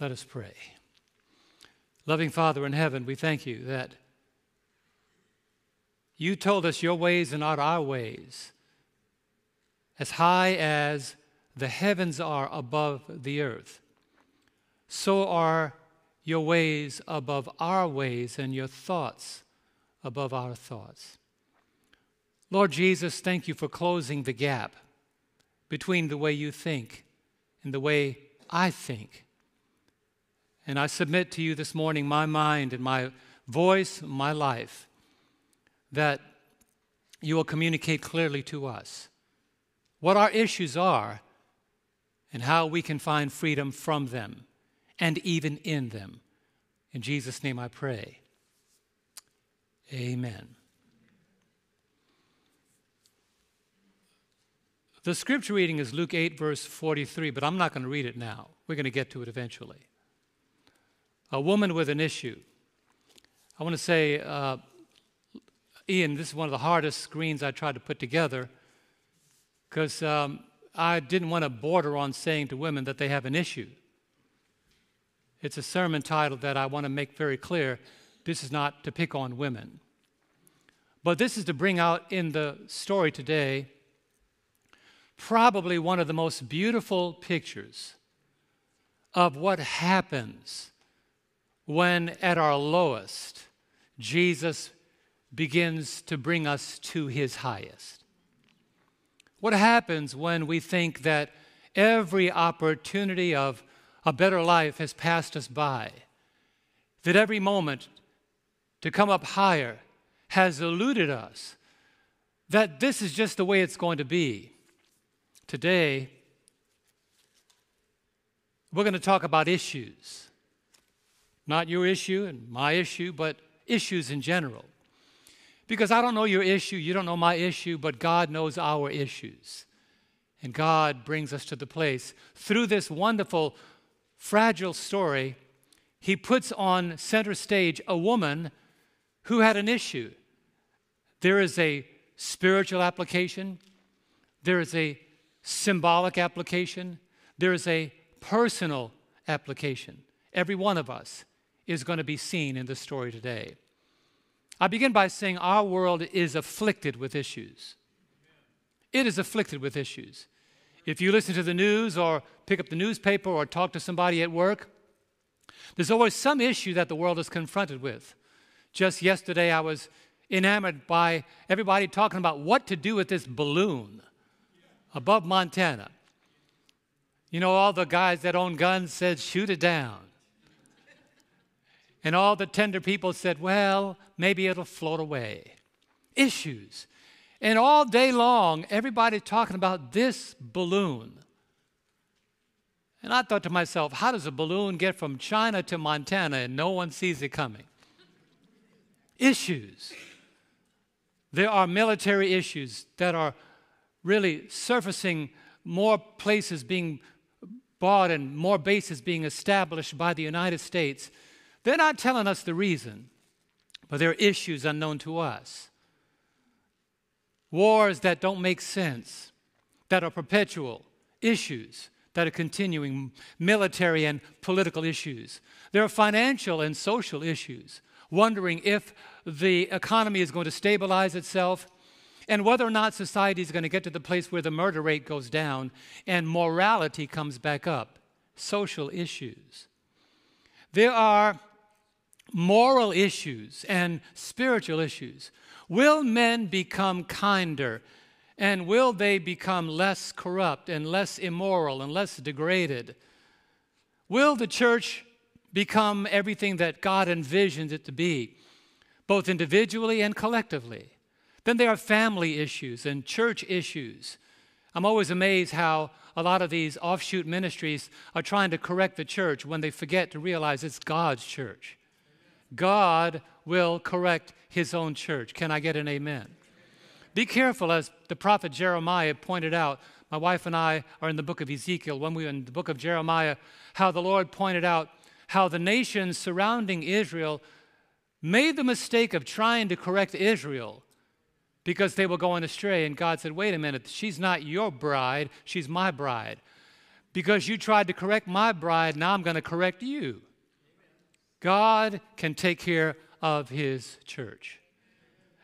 Let us pray. Loving Father in heaven, we thank you that you told us your ways are not our ways. As high as the heavens are above the earth, so are your ways above our ways and your thoughts above our thoughts. Lord Jesus, thank you for closing the gap between the way you think and the way I think. And I submit to you this morning my mind and my voice, my life, that you will communicate clearly to us what our issues are and how we can find freedom from them and even in them. In Jesus' name I pray. Amen. The scripture reading is Luke 8, verse 43, but I'm not going to read it now. We're going to get to it eventually. A woman with an issue. I want to say, uh, Ian, this is one of the hardest screens I tried to put together because um, I didn't want to border on saying to women that they have an issue. It's a sermon title that I want to make very clear. This is not to pick on women. But this is to bring out in the story today probably one of the most beautiful pictures of what happens when, at our lowest, Jesus begins to bring us to his highest. What happens when we think that every opportunity of a better life has passed us by, that every moment to come up higher has eluded us, that this is just the way it's going to be? Today, we're going to talk about issues. Not your issue and my issue, but issues in general. Because I don't know your issue, you don't know my issue, but God knows our issues. And God brings us to the place through this wonderful, fragile story. He puts on center stage a woman who had an issue. There is a spiritual application, there is a symbolic application, there is a personal application. Every one of us is going to be seen in the story today. I begin by saying our world is afflicted with issues. It is afflicted with issues. If you listen to the news or pick up the newspaper or talk to somebody at work, there's always some issue that the world is confronted with. Just yesterday, I was enamored by everybody talking about what to do with this balloon above Montana. You know, all the guys that own guns said, shoot it down. And all the tender people said, well, maybe it'll float away. Issues. And all day long, everybody talking about this balloon. And I thought to myself, how does a balloon get from China to Montana and no one sees it coming? issues. There are military issues that are really surfacing more places being bought and more bases being established by the United States. They're not telling us the reason, but there are issues unknown to us. Wars that don't make sense, that are perpetual, issues that are continuing, military and political issues. There are financial and social issues, wondering if the economy is going to stabilize itself and whether or not society is going to get to the place where the murder rate goes down and morality comes back up. Social issues. There are moral issues and spiritual issues. Will men become kinder? And will they become less corrupt and less immoral and less degraded? Will the church become everything that God envisions it to be, both individually and collectively? Then there are family issues and church issues. I'm always amazed how a lot of these offshoot ministries are trying to correct the church when they forget to realize it's God's church. God will correct his own church. Can I get an amen? Be careful, as the prophet Jeremiah pointed out. My wife and I are in the book of Ezekiel. When we were in the book of Jeremiah, how the Lord pointed out how the nations surrounding Israel made the mistake of trying to correct Israel because they were going astray. And God said, Wait a minute, she's not your bride, she's my bride. Because you tried to correct my bride, now I'm going to correct you. God can take care of his church.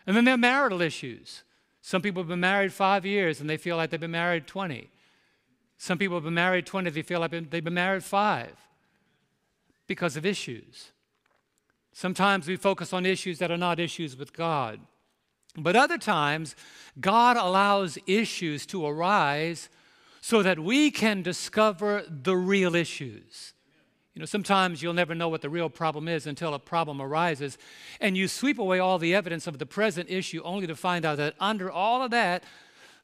And then there are marital issues. Some people have been married five years and they feel like they've been married 20. Some people have been married 20, they feel like they've been married five because of issues. Sometimes we focus on issues that are not issues with God. But other times, God allows issues to arise so that we can discover the real issues. You know, sometimes you'll never know what the real problem is until a problem arises, and you sweep away all the evidence of the present issue only to find out that under all of that,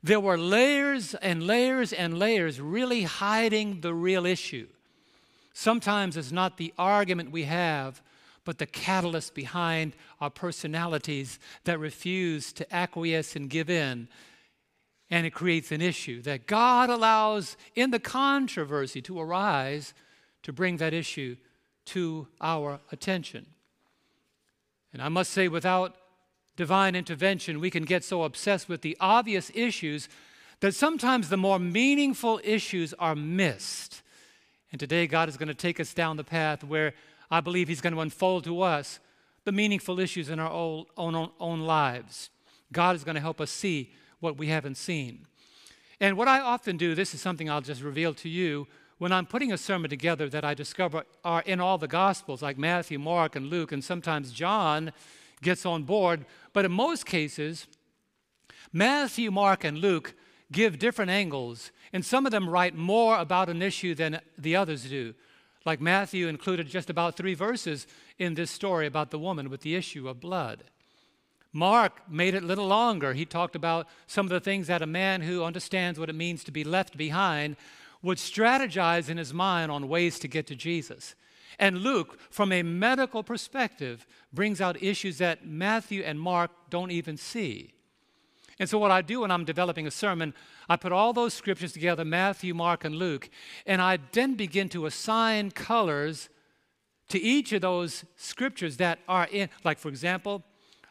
there were layers and layers and layers really hiding the real issue. Sometimes it's not the argument we have, but the catalyst behind our personalities that refuse to acquiesce and give in and it creates an issue that God allows in the controversy to arise to bring that issue to our attention. And I must say, without divine intervention, we can get so obsessed with the obvious issues that sometimes the more meaningful issues are missed. And today, God is going to take us down the path where I believe He's going to unfold to us the meaningful issues in our own, own, own lives. God is going to help us see what we haven't seen. And what I often do, this is something I'll just reveal to you, when I'm putting a sermon together that I discover are in all the Gospels, like Matthew, Mark, and Luke, and sometimes John gets on board, but in most cases, Matthew, Mark, and Luke give different angles, and some of them write more about an issue than the others do. Like Matthew included just about three verses in this story about the woman with the issue of blood. Mark made it a little longer. He talked about some of the things that a man who understands what it means to be left behind would strategize in his mind on ways to get to Jesus. And Luke, from a medical perspective, brings out issues that Matthew and Mark don't even see. And so, what I do when I'm developing a sermon, I put all those scriptures together Matthew, Mark, and Luke, and I then begin to assign colors to each of those scriptures that are in, like, for example,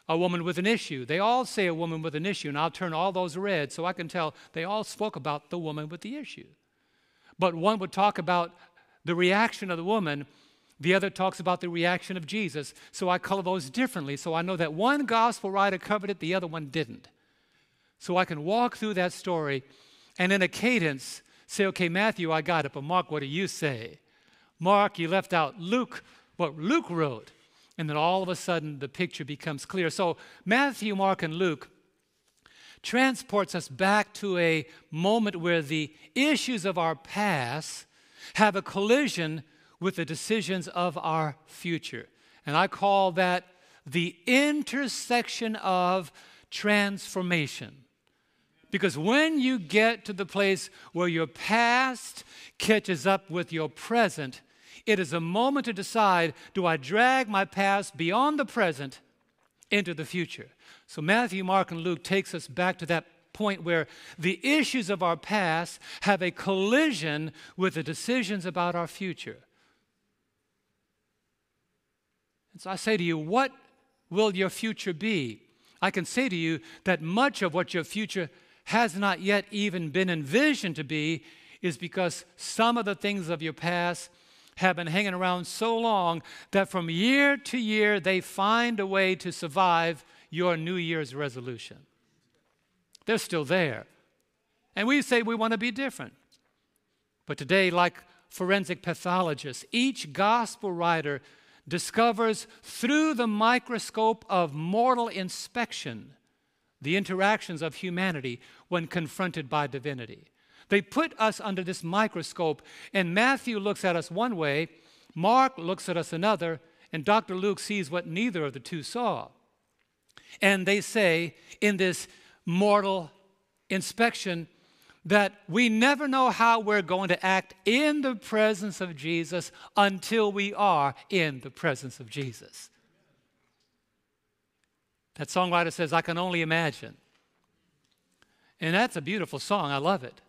a woman with an issue. They all say a woman with an issue, and I'll turn all those red so I can tell they all spoke about the woman with the issue. But one would talk about the reaction of the woman, the other talks about the reaction of Jesus. So I color those differently so I know that one gospel writer covered it, the other one didn't. So I can walk through that story and in a cadence say, okay, Matthew, I got it, but Mark, what do you say? Mark, you left out Luke, what Luke wrote. And then all of a sudden, the picture becomes clear. So, Matthew, Mark, and Luke transports us back to a moment where the issues of our past have a collision with the decisions of our future. And I call that the intersection of transformation. Because when you get to the place where your past catches up with your present, it is a moment to decide do I drag my past beyond the present into the future? So Matthew, Mark, and Luke takes us back to that point where the issues of our past have a collision with the decisions about our future. And so I say to you, what will your future be? I can say to you that much of what your future has not yet even been envisioned to be is because some of the things of your past have been hanging around so long that from year to year they find a way to survive your New Year's resolution. They're still there. And we say we want to be different. But today, like forensic pathologists, each gospel writer discovers through the microscope of mortal inspection the interactions of humanity when confronted by divinity. They put us under this microscope, and Matthew looks at us one way, Mark looks at us another, and Dr. Luke sees what neither of the two saw. And they say in this mortal inspection that we never know how we're going to act in the presence of Jesus until we are in the presence of Jesus. That songwriter says, I can only imagine. And that's a beautiful song. I love it.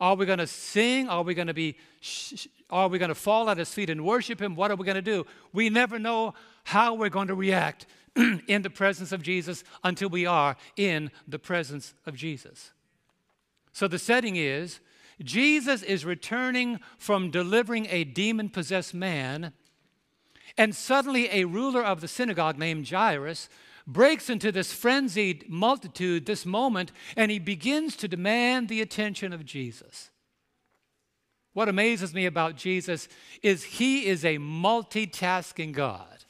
Are we going to sing? Are we going to be are we going to fall at his feet and worship him? What are we going to do? We never know how we're going to react in the presence of Jesus until we are in the presence of Jesus. So the setting is Jesus is returning from delivering a demon possessed man, and suddenly a ruler of the synagogue named Jairus breaks into this frenzied multitude this moment, and he begins to demand the attention of Jesus. What amazes me about Jesus is he is a multitasking God.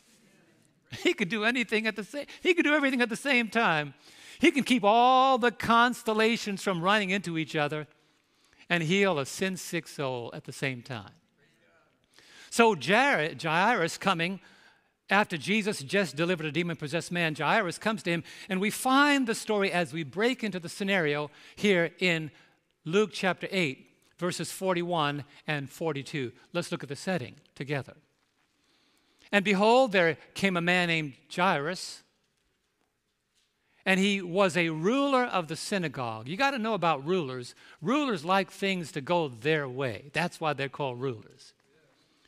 He could do anything at the same he could do everything at the same time. He can keep all the constellations from running into each other and heal a sin sick soul at the same time. So Jairus coming after Jesus just delivered a demon possessed man, Jairus comes to him, and we find the story as we break into the scenario here in Luke chapter 8 verses 41 and 42. Let's look at the setting together. And behold, there came a man named Jairus, and he was a ruler of the synagogue. You got to know about rulers. Rulers like things to go their way. That's why they're called rulers.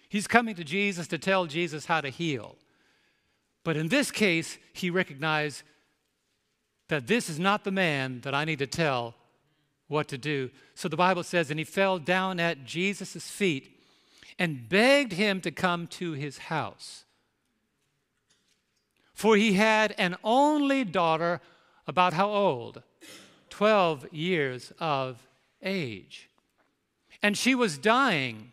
He's coming to Jesus to tell Jesus how to heal. But in this case, he recognized that this is not the man that I need to tell what to do. So the Bible says, and he fell down at Jesus' feet and begged him to come to his house. For he had an only daughter, about how old? 12 years of age. And she was dying.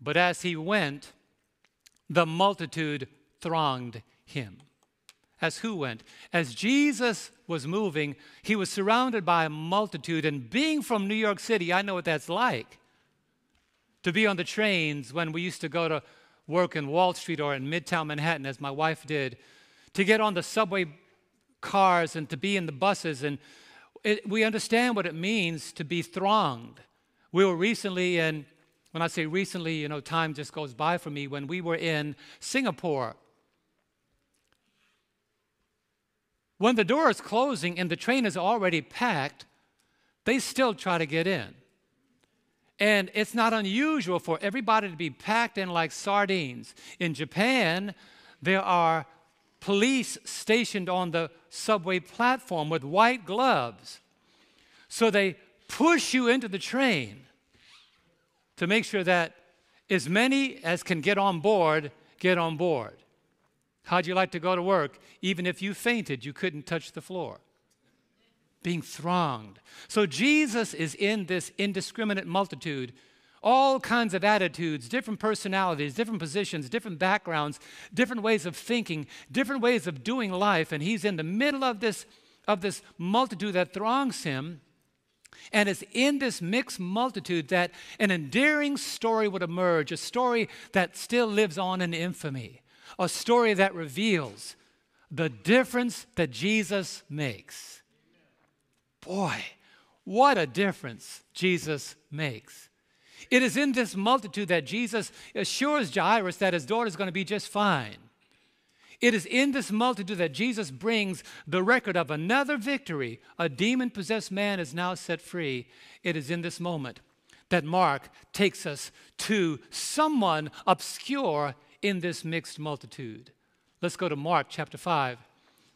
But as he went, the multitude thronged him. As who went? As Jesus was moving, he was surrounded by a multitude. And being from New York City, I know what that's like. To be on the trains when we used to go to work in Wall Street or in Midtown Manhattan, as my wife did, to get on the subway cars and to be in the buses. And it, we understand what it means to be thronged. We were recently in, when I say recently, you know, time just goes by for me, when we were in Singapore When the door is closing and the train is already packed, they still try to get in. And it's not unusual for everybody to be packed in like sardines. In Japan, there are police stationed on the subway platform with white gloves. So they push you into the train to make sure that as many as can get on board get on board. How'd you like to go to work? Even if you fainted, you couldn't touch the floor. Being thronged. So Jesus is in this indiscriminate multitude, all kinds of attitudes, different personalities, different positions, different backgrounds, different ways of thinking, different ways of doing life, and he's in the middle of this of this multitude that throngs him. And it's in this mixed multitude that an endearing story would emerge, a story that still lives on in infamy a story that reveals the difference that Jesus makes. Boy, what a difference Jesus makes. It is in this multitude that Jesus assures Jairus that his daughter is going to be just fine. It is in this multitude that Jesus brings the record of another victory. A demon possessed man is now set free. It is in this moment that Mark takes us to someone obscure in this mixed multitude. Let's go to Mark chapter 5,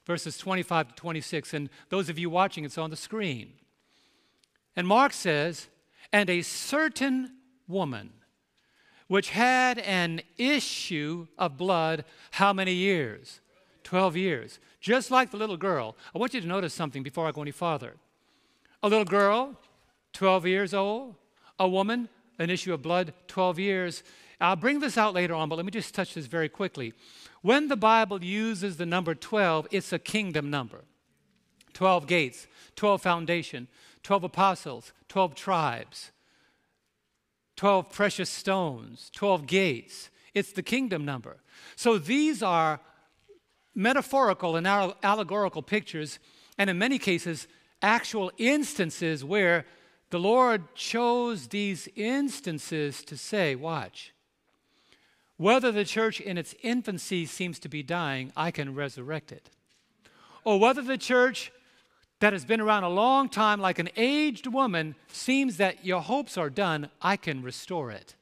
verses 25 to 26. And those of you watching, it's on the screen. And Mark says, And a certain woman, which had an issue of blood, how many years? 12 years. Just like the little girl. I want you to notice something before I go any farther. A little girl, 12 years old. A woman, an issue of blood, 12 years. I'll bring this out later on, but let me just touch this very quickly. When the Bible uses the number 12, it's a kingdom number 12 gates, 12 foundation, 12 apostles, 12 tribes, 12 precious stones, 12 gates. It's the kingdom number. So these are metaphorical and allegorical pictures, and in many cases, actual instances where the Lord chose these instances to say, Watch, whether the church in its infancy seems to be dying, I can resurrect it. Or whether the church that has been around a long time, like an aged woman, seems that your hopes are done, I can restore it.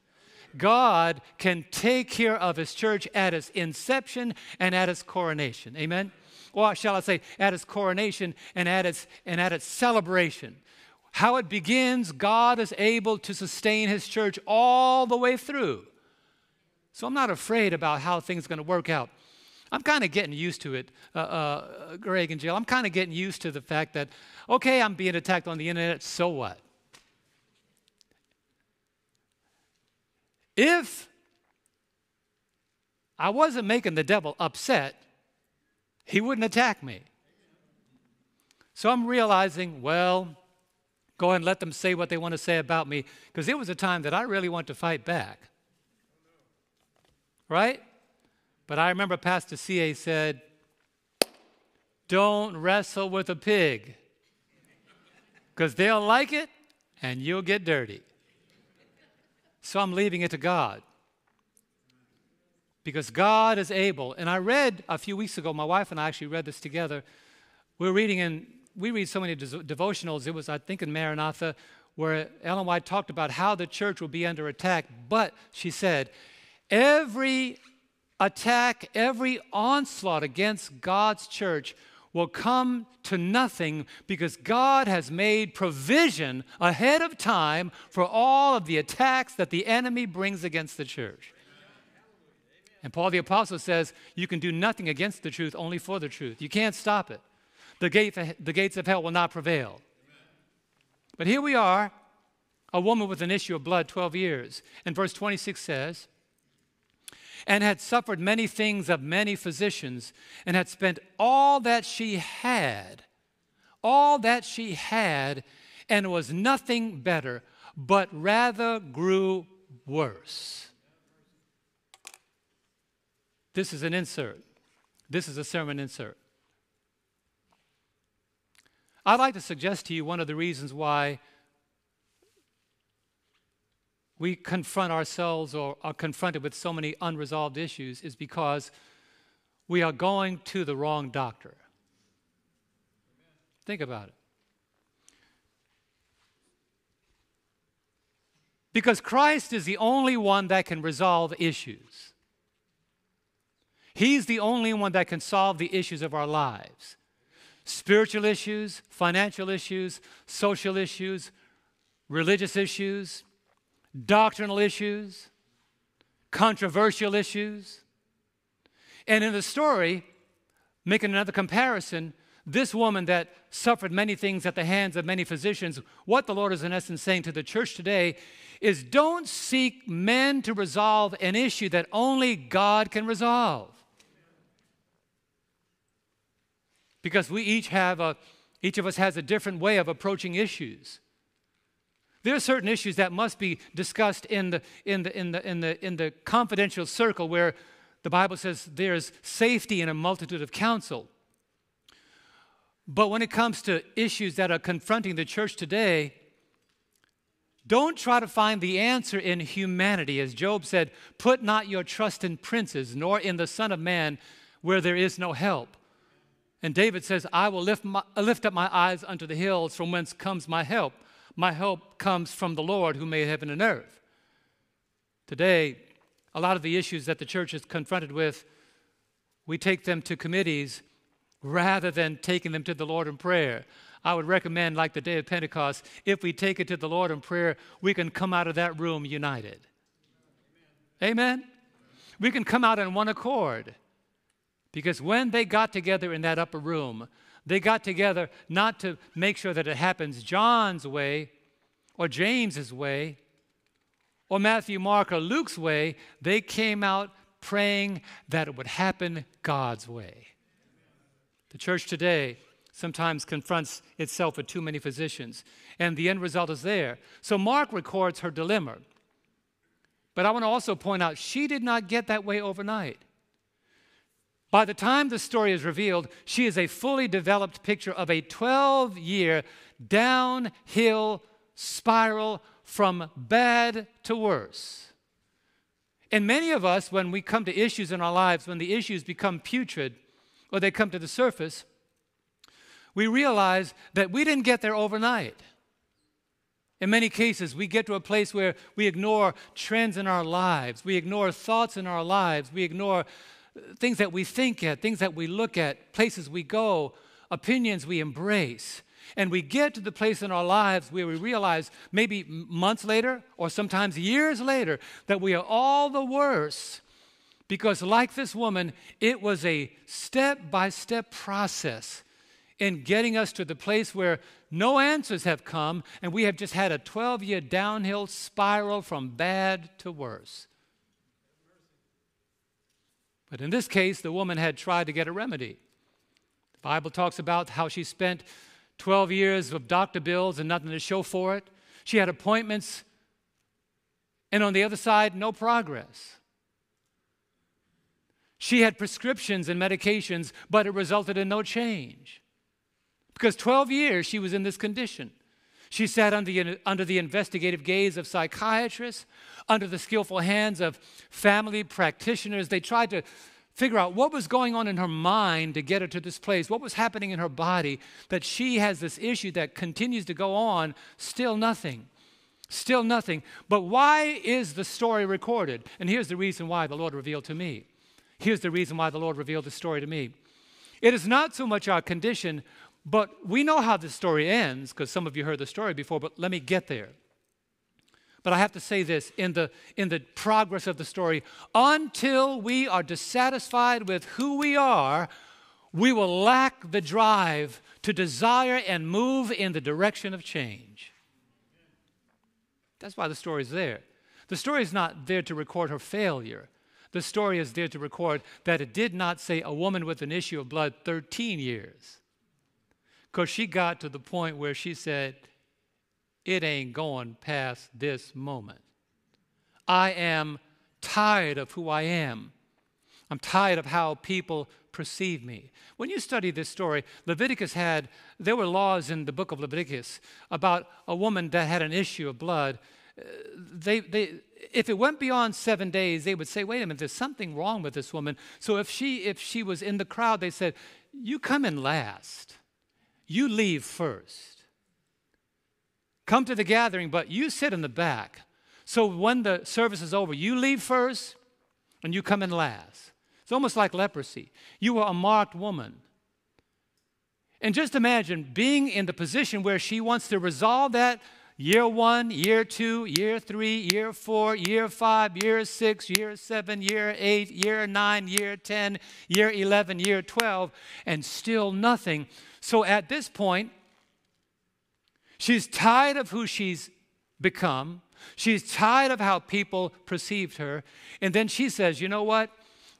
God can take care of his church at its inception and at its coronation. Amen? Or shall I say, at its coronation and at its, and at its celebration. how it begins, God is able to sustain his church all the way through. So I'm not afraid about how things are going to work out. I'm kind of getting used to it, uh, uh, Greg and Jill. I'm kind of getting used to the fact that, okay, I'm being attacked on the internet, so what? If I wasn't making the devil upset, he wouldn't attack me. So I'm realizing, well, go ahead and let them say what they want to say about me, because it was a time that I really want to fight back. Right? But I remember Pastor C.A. said, Don't wrestle with a pig, because they'll like it and you'll get dirty. So I'm leaving it to God. Because God is able. And I read a few weeks ago, my wife and I actually read this together. We we're reading in, we read so many devotionals. It was, I think, in Maranatha, where Ellen White talked about how the church will be under attack. But she said, every attack, every onslaught against God's church will come to nothing because God has made provision ahead of time for all of the attacks that the enemy brings against the church. And Paul the Apostle says, You can do nothing against the truth, only for the truth. You can't stop it. The, gate, the gates of hell will not prevail. But here we are, a woman with an issue of blood 12 years. And verse 26 says, and had suffered many things of many physicians, and had spent all that she had, all that she had, and was nothing better, but rather grew worse. This is an insert. This is a sermon insert. I'd like to suggest to you one of the reasons why we confront ourselves or are confronted with so many unresolved issues is because we are going to the wrong doctor. Think about it. Because Christ is the only one that can resolve issues. He's the only one that can solve the issues of our lives spiritual issues, financial issues, social issues, religious issues, doctrinal issues, controversial issues. And in the story, making another comparison, this woman that suffered many things at the hands of many physicians, what the Lord is in essence saying to the church today is don't seek men to resolve an issue that only God can resolve. Because we each have a, each of us has a different way of approaching issues. There are certain issues that must be discussed in the, in the, in the, in the, in the confidential circle where the Bible says there's safety in a multitude of counsel. But when it comes to issues that are confronting the church today, don't try to find the answer in humanity. As Job said, put not your trust in princes, nor in the Son of Man, where there is no help. And David says, I will lift, my, lift up my eyes unto the hills, from whence comes my help. My help comes from the Lord who made heaven and earth. Today, a lot of the issues that the church is confronted with, we take them to committees rather than taking them to the Lord in prayer. I would recommend, like the day of Pentecost, if we take it to the Lord in prayer, we can come out of that room united. Amen? We can come out in one accord. Because when they got together in that upper room, they got together not to make sure that it happens John's way or James's way or Matthew, Mark, or Luke's way. They came out praying that it would happen God's way. The church today sometimes confronts itself with too many physicians, and the end result is there. So Mark records her dilemma. But I want to also point out she did not get that way overnight. By the time the story is revealed, she is a fully developed picture of a 12 year downhill spiral from bad to worse. And many of us, when we come to issues in our lives, when the issues become putrid or they come to the surface, we realize that we didn't get there overnight. In many cases, we get to a place where we ignore trends in our lives, we ignore thoughts in our lives, we ignore things that we think at, things that we look at, places we go, opinions we embrace. And we get to the place in our lives where we realize, maybe months later or sometimes years later, that we are all the worse because, like this woman, it was a step by step process in getting us to the place where no answers have come and we have just had a 12 year downhill spiral from bad to worse. But in this case, the woman had tried to get a remedy. The Bible talks about how she spent 12 years of doctor bills and nothing to show for it. She had appointments, and on the other side, no progress. She had prescriptions and medications, but it resulted in no change. Because 12 years she was in this condition. She sat under the, under the investigative gaze of psychiatrists, under the skillful hands of family practitioners. They tried to figure out what was going on in her mind to get her to this place, what was happening in her body, that she has this issue that continues to go on, still nothing. Still nothing. But why is the story recorded? And here's the reason why the Lord revealed to me. Here's the reason why the Lord revealed the story to me. It is not so much our condition, but we know how the story ends because some of you heard the story before, but let me get there. But I have to say this in the, in the progress of the story until we are dissatisfied with who we are, we will lack the drive to desire and move in the direction of change. That's why the story is there. The story is not there to record her failure. The story is there to record that it did not say a woman with an issue of blood 13 years because she got to the point where she said, It ain't going past this moment. I am tired of who I am. I'm tired of how people perceive me. When you study this story, Leviticus had, there were laws in the book of Leviticus about a woman that had an issue of blood. They, they, if it went beyond seven days, they would say, wait a minute, there's something wrong with this woman. So if she, if she was in the crowd, they said, you come in last. You leave first. Come to the gathering, but you sit in the back. So when the service is over, you leave first and you come in last. It's almost like leprosy. You were a marked woman. And just imagine being in the position where she wants to resolve that year one, year two, year three, year four, year five, year six, year seven, year eight, year nine, year 10, year 11, year 12, and still nothing. So at this point, she's tired of who she's become. She's tired of how people perceived her. And then she says, You know what?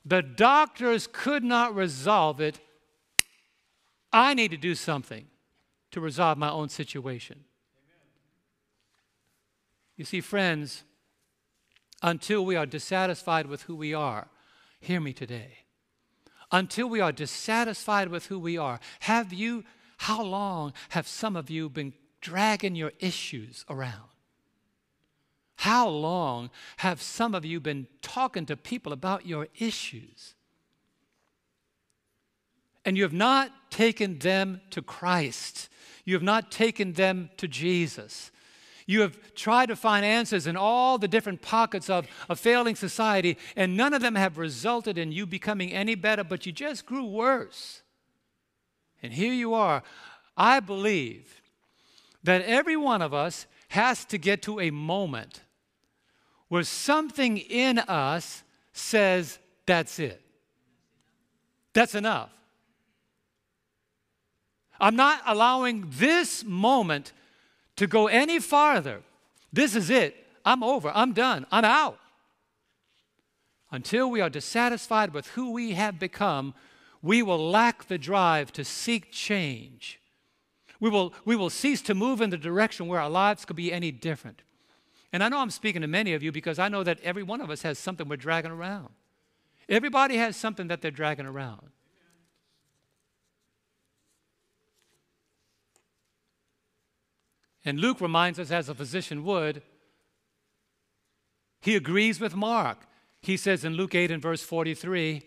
The doctors could not resolve it. I need to do something to resolve my own situation. You see, friends, until we are dissatisfied with who we are, hear me today until we are dissatisfied with who we are. Have you, how long have some of you been dragging your issues around? How long have some of you been talking to people about your issues? And you have not taken them to Christ. You have not taken them to Jesus. You have tried to find answers in all the different pockets of a failing society, and none of them have resulted in you becoming any better, but you just grew worse. And here you are. I believe that every one of us has to get to a moment where something in us says, That's it. That's enough. I'm not allowing this moment to go any farther. This is it. I'm over. I'm done. I'm out. Until we are dissatisfied with who we have become, we will lack the drive to seek change. We will, we will cease to move in the direction where our lives could be any different. And I know I'm speaking to many of you because I know that every one of us has something we're dragging around. Everybody has something that they're dragging around. And Luke reminds us, as a physician would, he agrees with Mark. He says in Luke 8 and verse 43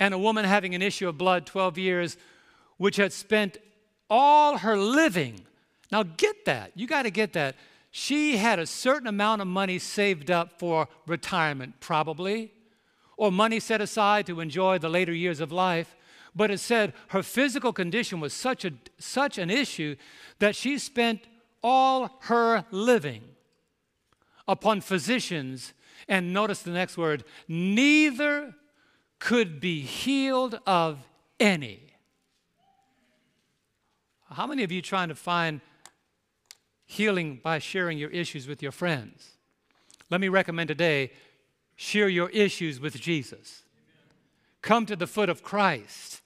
And a woman having an issue of blood 12 years, which had spent all her living. Now get that. You got to get that. She had a certain amount of money saved up for retirement, probably, or money set aside to enjoy the later years of life. But it said her physical condition was such, a, such an issue that she spent all her living upon physicians. And notice the next word neither could be healed of any. How many of you trying to find healing by sharing your issues with your friends? Let me recommend today share your issues with Jesus. Come to the foot of Christ.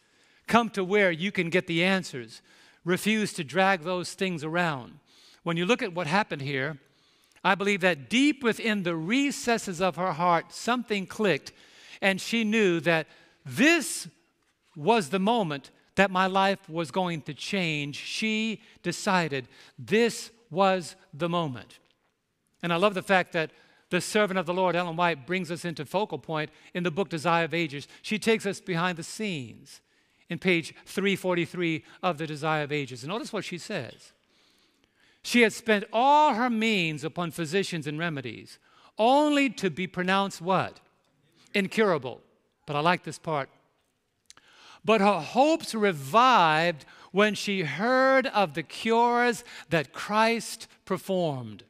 Come to where you can get the answers. Refuse to drag those things around. When you look at what happened here, I believe that deep within the recesses of her heart, something clicked, and she knew that this was the moment that my life was going to change. She decided this was the moment. And I love the fact that the servant of the Lord, Ellen White, brings us into focal point in the book Desire of Ages. She takes us behind the scenes in page 343 of the Desire of Ages. Notice what she says. She had spent all her means upon physicians and remedies, only to be pronounced what? Incurable. But I like this part. But her hopes revived when she heard of the cures that Christ performed.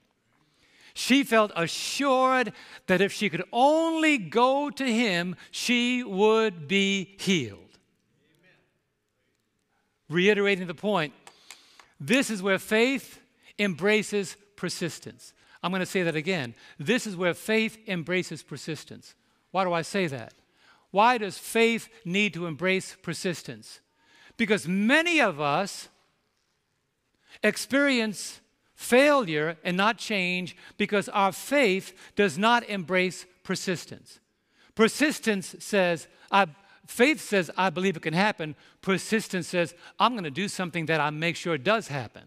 She felt assured that if she could only go to him, she would be healed. Reiterating the point, this is where faith embraces persistence. I'm going to say that again. This is where faith embraces persistence. Why do I say that? Why does faith need to embrace persistence? Because many of us experience failure and not change because our faith does not embrace persistence. Persistence says, I, faith says, I believe it can happen. Persistence says, I'm going to do something that I make sure it does happen.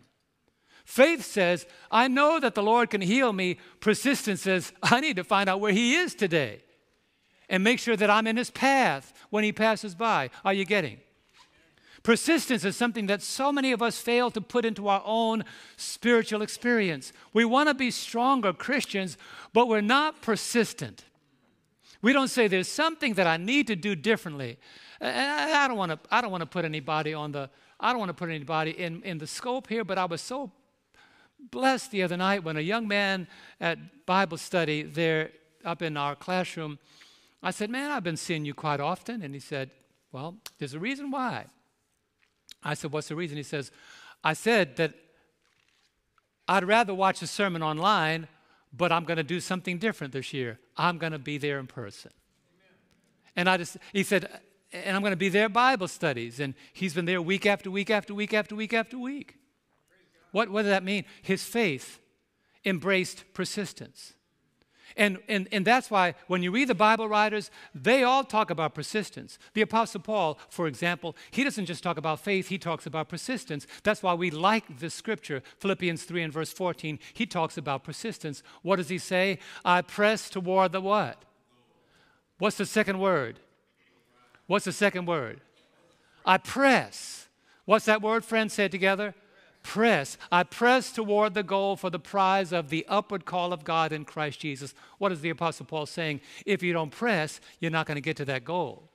Faith says, I know that the Lord can heal me. Persistence says, I need to find out where He is today and make sure that I'm in His path when He passes by. Are you getting? Persistence is something that so many of us fail to put into our own spiritual experience. We want to be stronger Christians, but we're not persistent. We don't say there's something that I need to do differently. I don't want to, I don't want to put anybody on the, I don't want to put anybody in, in the scope here, but I was so blessed the other night when a young man at Bible study there up in our classroom, I said, Man, I've been seeing you quite often. And he said, Well, there's a reason why. I said, What's the reason? He says, I said that I'd rather watch a sermon online, but I'm going to do something different this year. I'm going to be there in person. Amen. And I just, he said, and I'm going to be there Bible studies. And he's been there week after week after week after week after week. What, what does that mean? His faith embraced persistence. And, and, and that's why when you read the Bible writers, they all talk about persistence. The Apostle Paul, for example, he doesn't just talk about faith, he talks about persistence. That's why we like this scripture, Philippians 3 and verse 14. He talks about persistence. What does he say? I press toward the what? What's the second word? What's the second word? I press. What's that word, friends? Say it together press. I press toward the goal for the prize of the upward call of God in Christ Jesus. What is the Apostle Paul saying? If you don't press, you're not going to get to that goal.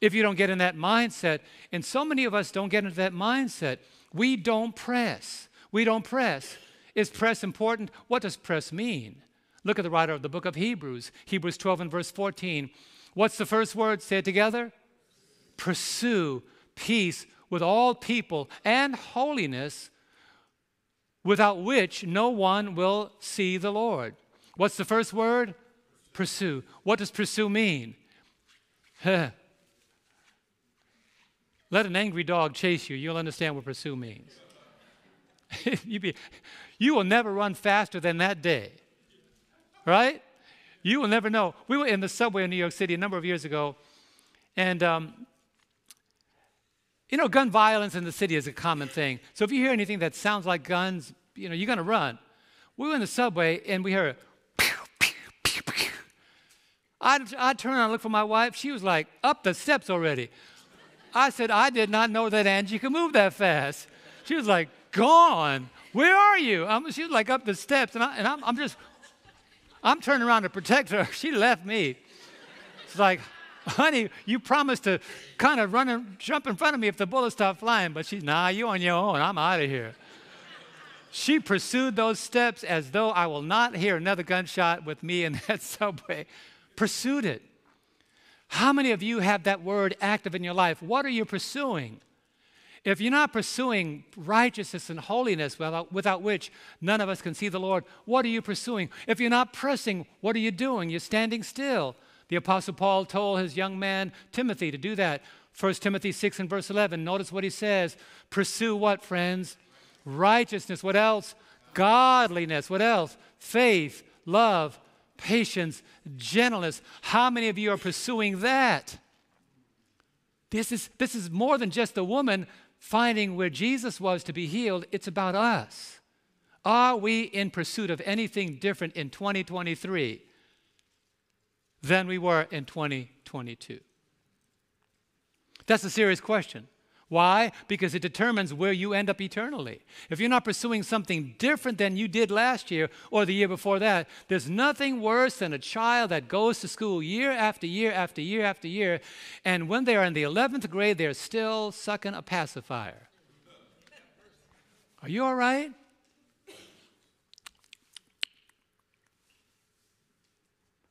If you don't get in that mindset, and so many of us don't get into that mindset, we don't press. We don't press. Is press important? What does press mean? Look at the writer of the book of Hebrews, Hebrews 12 and verse 14. What's the first word? Say it together. Pursue peace with all people and holiness, without which no one will see the Lord. What's the first word? Pursue. What does pursue mean? Let an angry dog chase you. You'll understand what pursue means. you, be, you will never run faster than that day. Right? You will never know. We were in the subway in New York City a number of years ago, and um, you know, gun violence in the city is a common thing. So if you hear anything that sounds like guns, you know, you're going to run. We were in the subway and we heard pew, pew, pew, pew. I, I turned and looked for my wife. She was like up the steps already. I said, I did not know that Angie could move that fast. She was like, gone. Where are you? I'm, she was like up the steps, and, I, and I'm, I'm just, I'm turning around to protect her. She left me. It's like, Honey, you promised to kind of run and jump in front of me if the bullets stop flying. But she's, nah, you on your own. I'm out of here. She pursued those steps as though I will not hear another gunshot with me in that subway. Pursued it. How many of you have that word active in your life? What are you pursuing? If you're not pursuing righteousness and holiness without, without, which none of us can see the Lord, what are you pursuing? If you're not pressing, what are you doing? You're standing still. The Apostle Paul told his young man Timothy to do that. 1 Timothy 6 and verse 11. Notice what he says Pursue what, friends? righteousness. What else? Godliness. What else? Faith, love, patience, gentleness. How many of you are pursuing that? This is, this is more than just a woman finding where Jesus was to be healed, it's about us. Are we in pursuit of anything different in 2023 than we were in 2022? That's a serious question. Why? Because it determines where you end up eternally. If you're not pursuing something different than you did last year or the year before that, there's nothing worse than a child that goes to school year after year after year after year, and when they are in the 11th grade, they're still sucking a pacifier. Are you all right?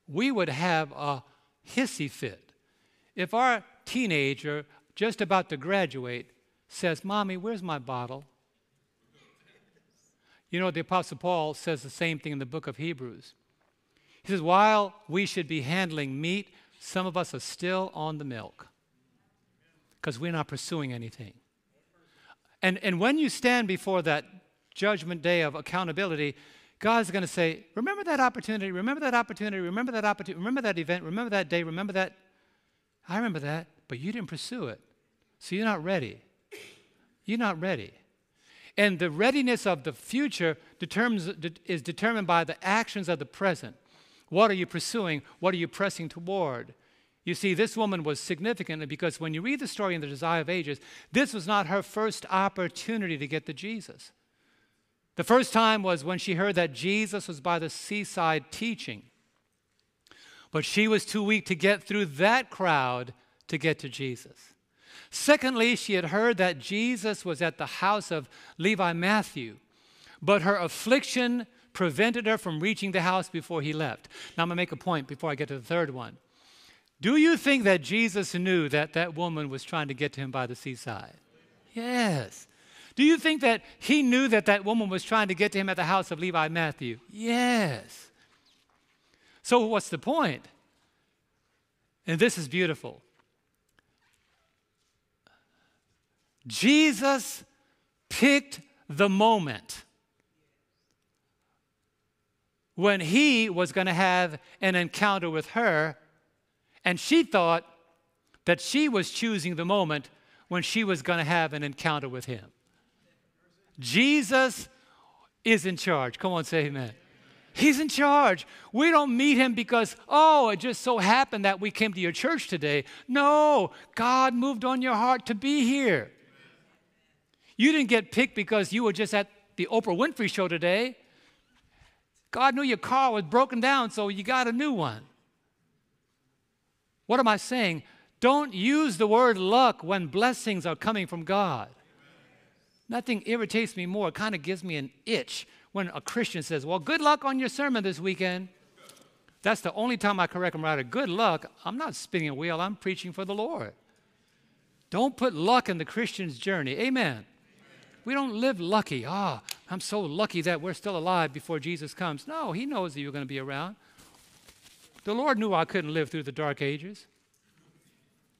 We would have a hissy fit if our teenager just about to graduate, says, Mommy, where's my bottle? You know, the Apostle Paul says the same thing in the book of Hebrews. He says, While we should be handling meat, some of us are still on the milk because we're not pursuing anything. And, and when you stand before that judgment day of accountability, God's going to say, Remember that opportunity, remember that opportunity, remember that opportunity, remember that event, remember that day, remember that. I remember that but you didn't pursue it. So you're not ready. You're not ready. And the readiness of the future determines, is determined by the actions of the present. What are you pursuing? What are you pressing toward? You see, this woman was significant because when you read the story in the Desire of Ages, this was not her first opportunity to get to Jesus. The first time was when she heard that Jesus was by the seaside teaching. But she was too weak to get through that crowd to get to Jesus. Secondly, she had heard that Jesus was at the house of Levi Matthew, but her affliction prevented her from reaching the house before he left. Now, I'm going to make a point before I get to the third one. Do you think that Jesus knew that that woman was trying to get to him by the seaside? Yes. Do you think that he knew that that woman was trying to get to him at the house of Levi Matthew? Yes. So, what's the point? And this is beautiful. Jesus picked the moment when he was going to have an encounter with her, and she thought that she was choosing the moment when she was going to have an encounter with him. Jesus is in charge. Come on, say amen. He's in charge. We don't meet him because, oh, it just so happened that we came to your church today. No, God moved on your heart to be here. You didn't get picked because you were just at the Oprah Winfrey show today. God knew your car was broken down, so you got a new one. What am I saying? Don't use the word luck when blessings are coming from God. Nothing irritates me more. It kind of gives me an itch when a Christian says, Well, good luck on your sermon this weekend. That's the only time I correct them right. Good luck. I'm not spinning a wheel, I'm preaching for the Lord. Don't put luck in the Christian's journey. Amen. We don't live lucky. Ah, oh, I'm so lucky that we're still alive before Jesus comes. No, He knows that you're going to be around. The Lord knew I couldn't live through the dark ages.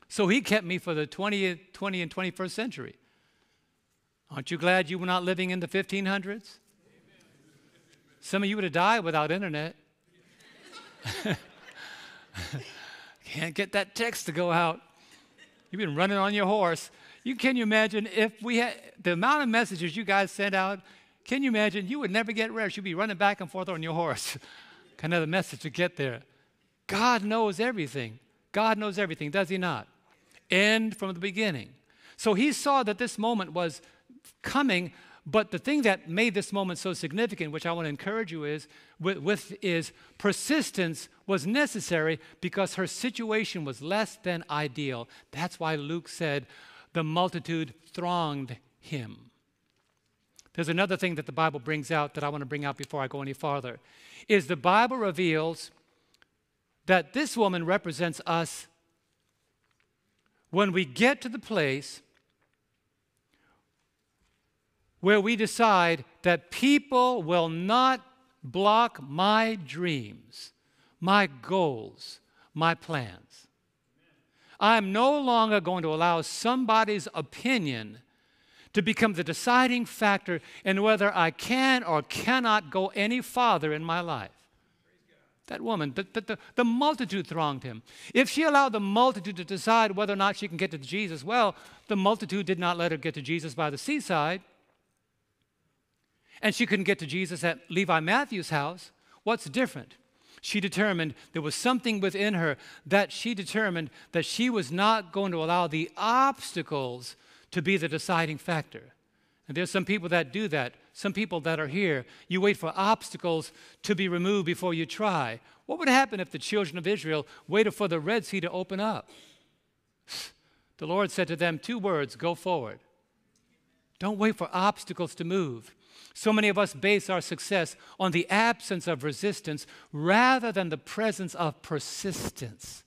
So He kept me for the 20th, 20th, and 21st century. Aren't you glad you were not living in the 1500s? Some of you would have died without internet. Can't get that text to go out. You've been running on your horse. You can you imagine if we had the amount of messages you guys sent out? Can you imagine? You would never get rest. You'd be running back and forth on your horse. kind of the message to get there. God knows everything. God knows everything, does he not? End from the beginning. So he saw that this moment was coming, But the thing that made this moment so significant, which I want to encourage you is, with, with, is persistence was necessary because her situation was less than ideal. That's why Luke said the multitude thronged him. There's another thing that the Bible brings out that I want to bring out before I go any farther. Is the Bible reveals that this woman represents us when we get to the place where we decide that people will not block my dreams, my goals, my plans. I'm no longer going to allow somebody's opinion to become the deciding factor in whether I can or cannot go any farther in my life. That woman, the, the, the, multitude thronged him. If she allowed the multitude to decide whether or not she can get to Jesus, well, the multitude did not let her get to Jesus by the seaside. And she couldn't get to Jesus at Levi Matthew's house. What's different? She determined there was something within her that she determined that she was not going to allow the obstacles to be the deciding factor. And there's some people that do that. Some people that are here, you wait for obstacles to be removed before you try. What would happen if the children of Israel waited for the Red Sea to open up? The Lord said to them two words go forward. Don't wait for obstacles to move. So many of us base our success on the absence of resistance rather than the presence of persistence.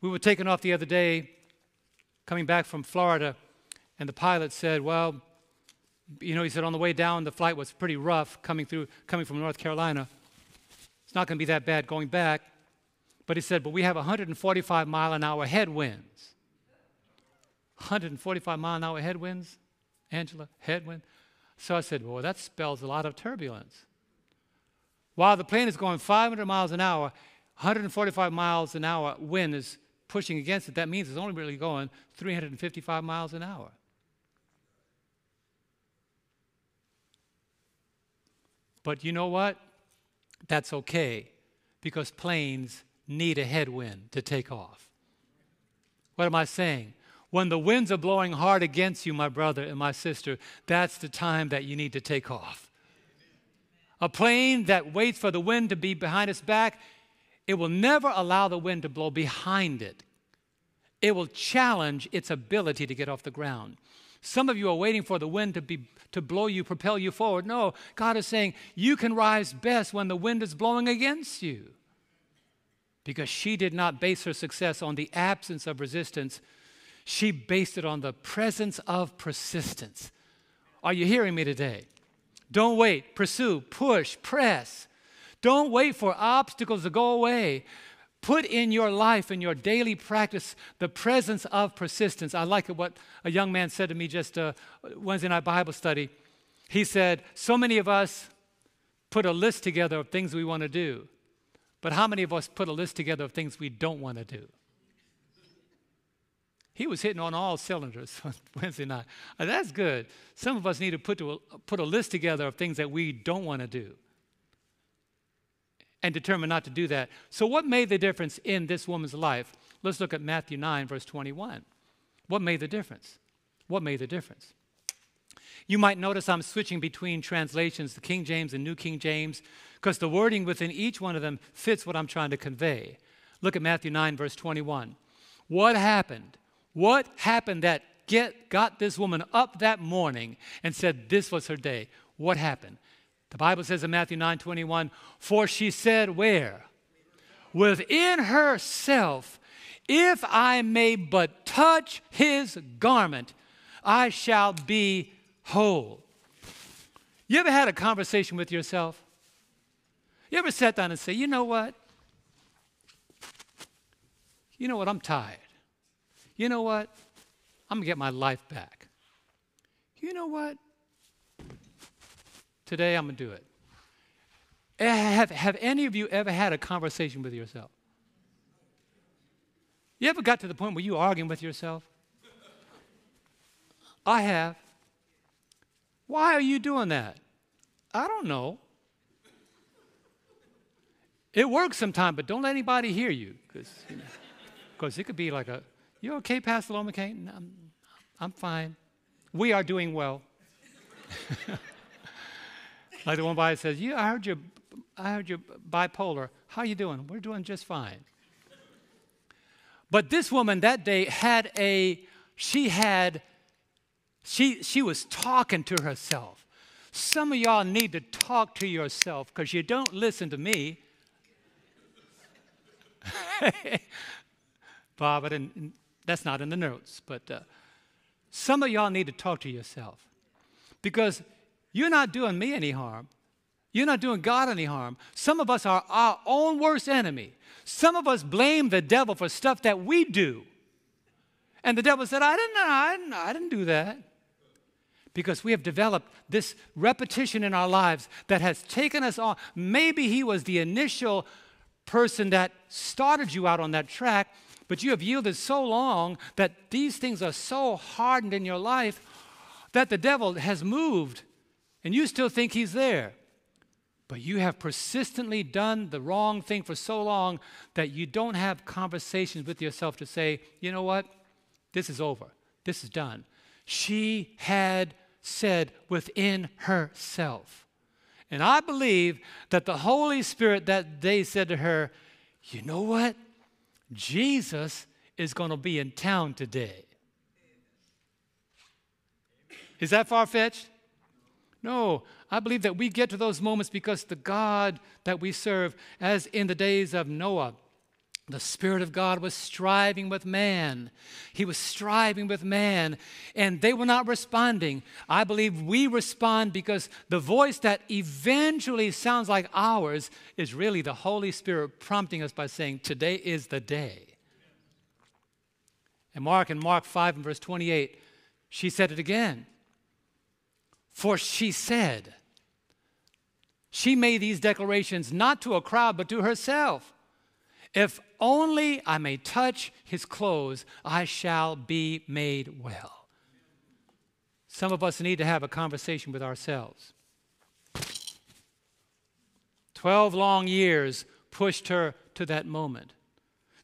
We were taken off the other day coming back from Florida, and the pilot said, Well, you know, he said on the way down, the flight was pretty rough coming through, coming from North Carolina. It's not going to be that bad going back. But he said, But we have 145 mile an hour headwinds. 145 mile an hour headwinds, Angela, headwind. So I said, Well, that spells a lot of turbulence. While the plane is going 500 miles an hour, 145 miles an hour wind is pushing against it, that means it's only really going 355 miles an hour. But you know what? That's okay because planes need a headwind to take off. What am I saying? When the winds are blowing hard against you, my brother and my sister, that's the time that you need to take off. A plane that waits for the wind to be behind its back it will never allow the wind to blow behind it. It will challenge its ability to get off the ground. Some of you are waiting for the wind to, be, to blow you, propel you forward. No, God is saying you can rise best when the wind is blowing against you. Because she did not base her success on the absence of resistance, she based it on the presence of persistence. Are you hearing me today? Don't wait, pursue, push, press. Don't wait for obstacles to go away. Put in your life, in your daily practice, the presence of persistence. I like what a young man said to me just uh, Wednesday night Bible study. He said, So many of us put a list together of things we want to do, but how many of us put a list together of things we don't want to do? He was hitting on all cylinders on Wednesday night. Uh, that's good. Some of us need to put, to a, put a list together of things that we don't want to do and determine not to do that. So, what made the difference in this woman's life? Let's look at Matthew 9, verse 21. What made the difference? What made the difference? You might notice I'm switching between translations, the King James and New King James, because the wording within each one of them fits what I'm trying to convey. Look at Matthew 9, verse 21. What happened? What happened that get, got this woman up that morning and said this was her day? What happened? The Bible says in Matthew 9 21, for she said, Where? Within herself, if I may but touch his garment, I shall be whole. You ever had a conversation with yourself? You ever sat down and say, You know what? You know what? I'm tired. You know what? I'm going to get my life back. You know what? Today I'm going to do it. Eh, have, have any of you ever had a conversation with yourself? You ever got to the point where you arguing with yourself? I have. Why are you doing that? I don't know. It works sometimes, but don't let anybody hear you because you know, it could be like a, you okay, Pastor Loma McCain? I'm, I'm fine. We are doing well. like the one by says, "You, I heard you, I heard you bipolar. How you doing? We're doing just fine." But this woman that day had a, she had, she she was talking to herself. Some of y'all need to talk to yourself because you don't listen to me. Bob, I didn't, that's not in the notes, but uh, some of y'all need to talk to yourself because you're not doing me any harm. You're not doing God any harm. Some of us are our own worst enemy. Some of us blame the devil for stuff that we do. And the devil said, I didn't, I didn't, I didn't do that. Because we have developed this repetition in our lives that has taken us on. Maybe he was the initial person that started you out on that track, but you have yielded so long that these things are so hardened in your life that the devil has moved and you still think he's there. But you have persistently done the wrong thing for so long that you don't have conversations with yourself to say, you know what? This is over. This is done. She had said within herself. And I believe that the Holy Spirit that day said to her, you know what? Jesus is going to be in town today. Is that far fetched? No, I believe that we get to those moments because the God that we serve, as in the days of Noah, the Spirit of God was striving with man. He was striving with man, and they were not responding. I believe we respond because the voice that eventually sounds like ours is really the Holy Spirit prompting us by saying, Today is the day. And Mark in Mark 5 and verse 28, she said it again. For she said, she made these declarations not to a crowd, but to herself. If only I may touch his clothes, I shall be made well. Some of us need to have a conversation with ourselves. Twelve long years pushed her to that moment.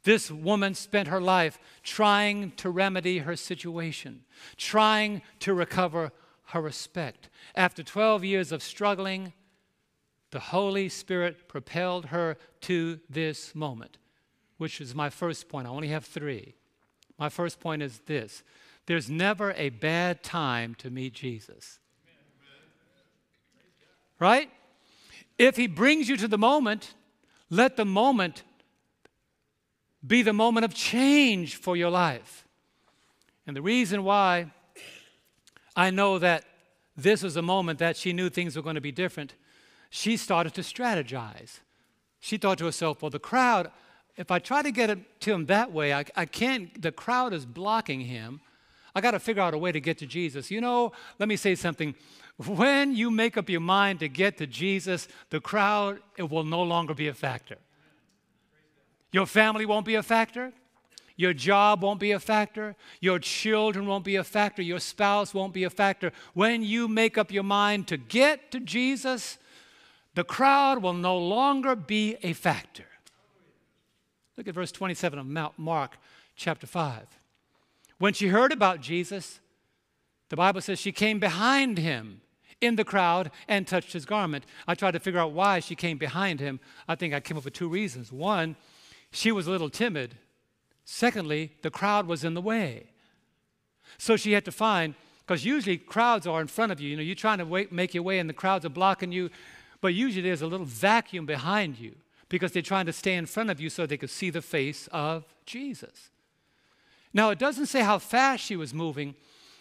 This woman spent her life trying to remedy her situation, trying to recover her respect. After 12 years of struggling, the Holy Spirit propelled her to this moment, which is my first point. I only have three. My first point is this there's never a bad time to meet Jesus. Right? If he brings you to the moment, let the moment be the moment of change for your life. And the reason why I know that this was a moment that she knew things were going to be different she started to strategize. She thought to herself, well, the crowd, if I try to get it to him that way, I, I can't, the crowd is blocking him. I got to figure out a way to get to Jesus. You know, let me say something. When you make up your mind to get to Jesus, the crowd, it will no longer be a factor. Your family won't be a factor. Your job won't be a factor. Your children won't be a factor. Your spouse won't be a factor. When you make up your mind to get to Jesus, the crowd will no longer be a factor. Look at verse 27 of Mount Mark chapter 5. When she heard about Jesus, the Bible says she came behind him in the crowd and touched his garment. I tried to figure out why she came behind him. I think I came up with two reasons. One, she was a little timid. Secondly, the crowd was in the way. So she had to find, because usually crowds are in front of you. You know, you're trying to wait, make your way and the crowds are blocking you. But usually there's a little vacuum behind you because they're trying to stay in front of you so they could see the face of Jesus. Now, it doesn't say how fast she was moving,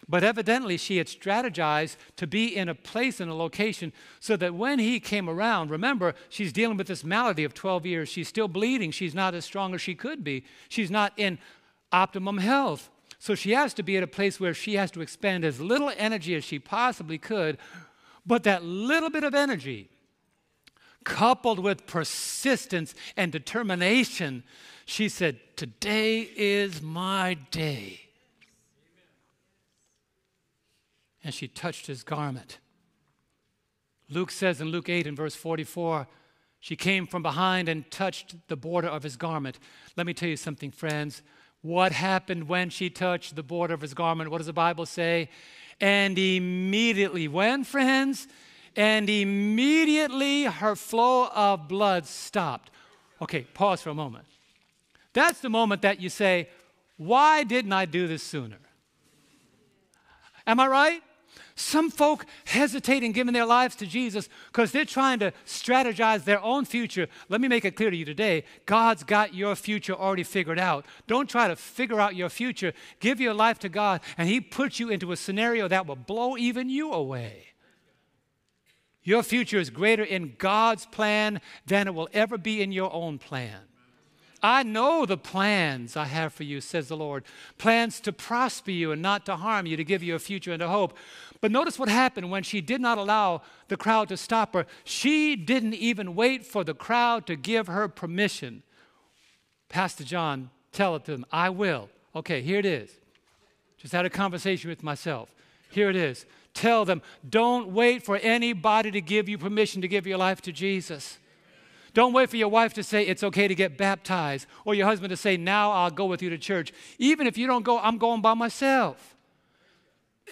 but evidently she had strategized to be in a place, in a location, so that when he came around, remember, she's dealing with this malady of 12 years. She's still bleeding. She's not as strong as she could be. She's not in optimum health. So she has to be at a place where she has to expend as little energy as she possibly could, but that little bit of energy coupled with persistence and determination, she said, Today is my day. And she touched his garment. Luke says in Luke 8 and verse 44, she came from behind and touched the border of his garment. Let me tell you something, friends. What happened when she touched the border of his garment? What does the Bible say? And immediately, when, friends? And immediately her flow of blood stopped. Okay, pause for a moment. That's the moment that you say, Why didn't I do this sooner? Am I right? Some folk hesitate in giving their lives to Jesus because they're trying to strategize their own future. Let me make it clear to you today God's got your future already figured out. Don't try to figure out your future. Give your life to God, and He puts you into a scenario that will blow even you away. Your future is greater in God's plan than it will ever be in your own plan. I know the plans I have for you, says the Lord plans to prosper you and not to harm you, to give you a future and a hope. But notice what happened when she did not allow the crowd to stop her. She didn't even wait for the crowd to give her permission. Pastor John, tell it to them. I will. Okay, here it is. Just had a conversation with myself. Here it is. Tell them, don't wait for anybody to give you permission to give your life to Jesus. Don't wait for your wife to say it's okay to get baptized or your husband to say, now I'll go with you to church. Even if you don't go, I'm going by myself.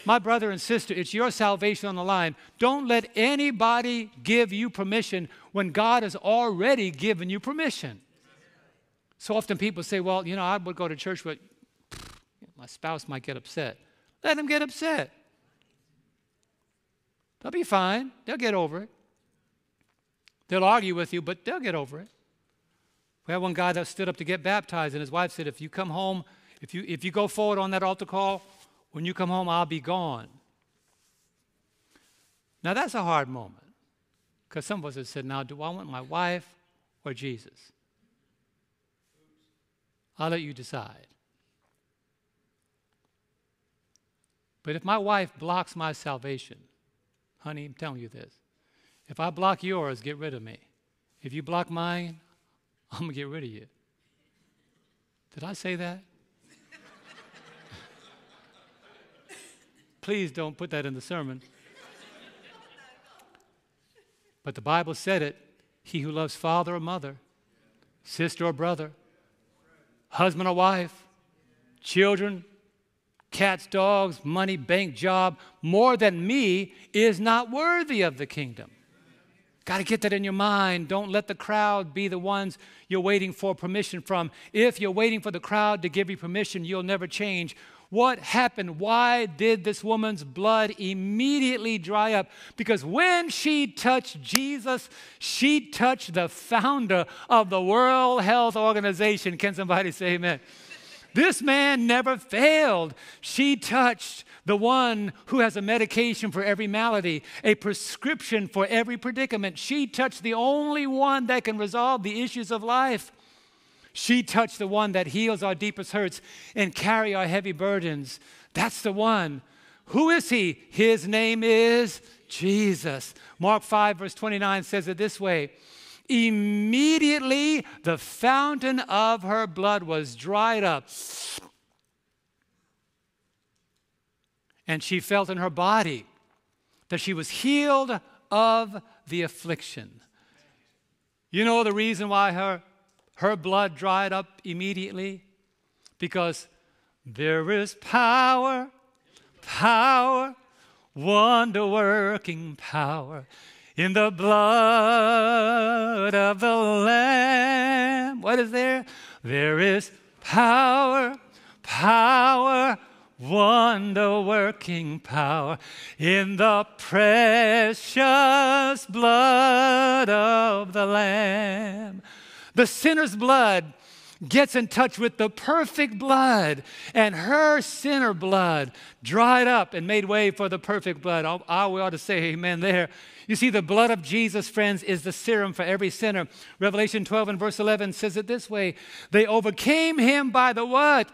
My brother and sister, it's your salvation on the line. Don't let anybody give you permission when God has already given you permission. So often people say, well, you know, I would go to church, but my spouse might get upset. Let them get upset. They'll be fine, they'll get over it. They'll argue with you, but they'll get over it. We had one guy that stood up to get baptized, and his wife said, If you come home, if you, if you go forward on that altar call, when you come home, I'll be gone. Now, that's a hard moment because some of us have said, Now, do I want my wife or Jesus? I'll let you decide. But if my wife blocks my salvation, honey, I'm telling you this if I block yours, get rid of me. If you block mine, I'm going to get rid of you. Did I say that? Please don't put that in the sermon. But the Bible said it he who loves father or mother, sister or brother, husband or wife, children, cats, dogs, money, bank job, more than me is not worthy of the kingdom. Got to get that in your mind. Don't let the crowd be the ones you're waiting for permission from. If you're waiting for the crowd to give you permission, you'll never change. What happened? Why did this woman's blood immediately dry up? Because when she touched Jesus, she touched the founder of the World Health Organization. Can somebody say amen? This man never failed. She touched the one who has a medication for every malady, a prescription for every predicament. She touched the only one that can resolve the issues of life. She touched the one that heals our deepest hurts and carry our heavy burdens. That's the one. Who is he? His name is Jesus. Mark 5, verse 29 says it this way Immediately the fountain of her blood was dried up. And she felt in her body that she was healed of the affliction. You know the reason why her, her blood dried up immediately? Because there is power, power, wonder working power in the blood of the Lamb. What is there? There is power, power, wonder working power in the precious blood of the Lamb. The sinner's blood gets in touch with the perfect blood, and her sinner blood dried up and made way for the perfect blood. I, I ought to say amen there. You see, the blood of Jesus, friends, is the serum for every sinner. Revelation 12 and verse 11 says it this way They overcame him by the what?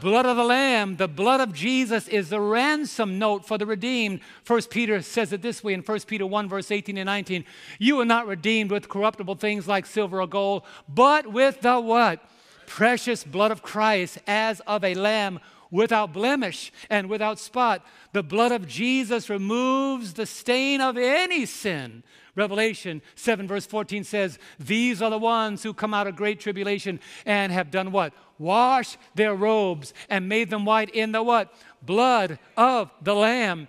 blood of the lamb the blood of jesus is the ransom note for the redeemed first peter says it this way in 1 peter 1 verse 18 and 19 you are not redeemed with corruptible things like silver or gold but with the what precious blood of christ as of a lamb without blemish and without spot. The blood of Jesus removes the stain of any sin. Revelation 7, verse 14 says, These are the ones who come out of great tribulation and have done what? Washed their robes and made them white in the what? Blood of the Lamb.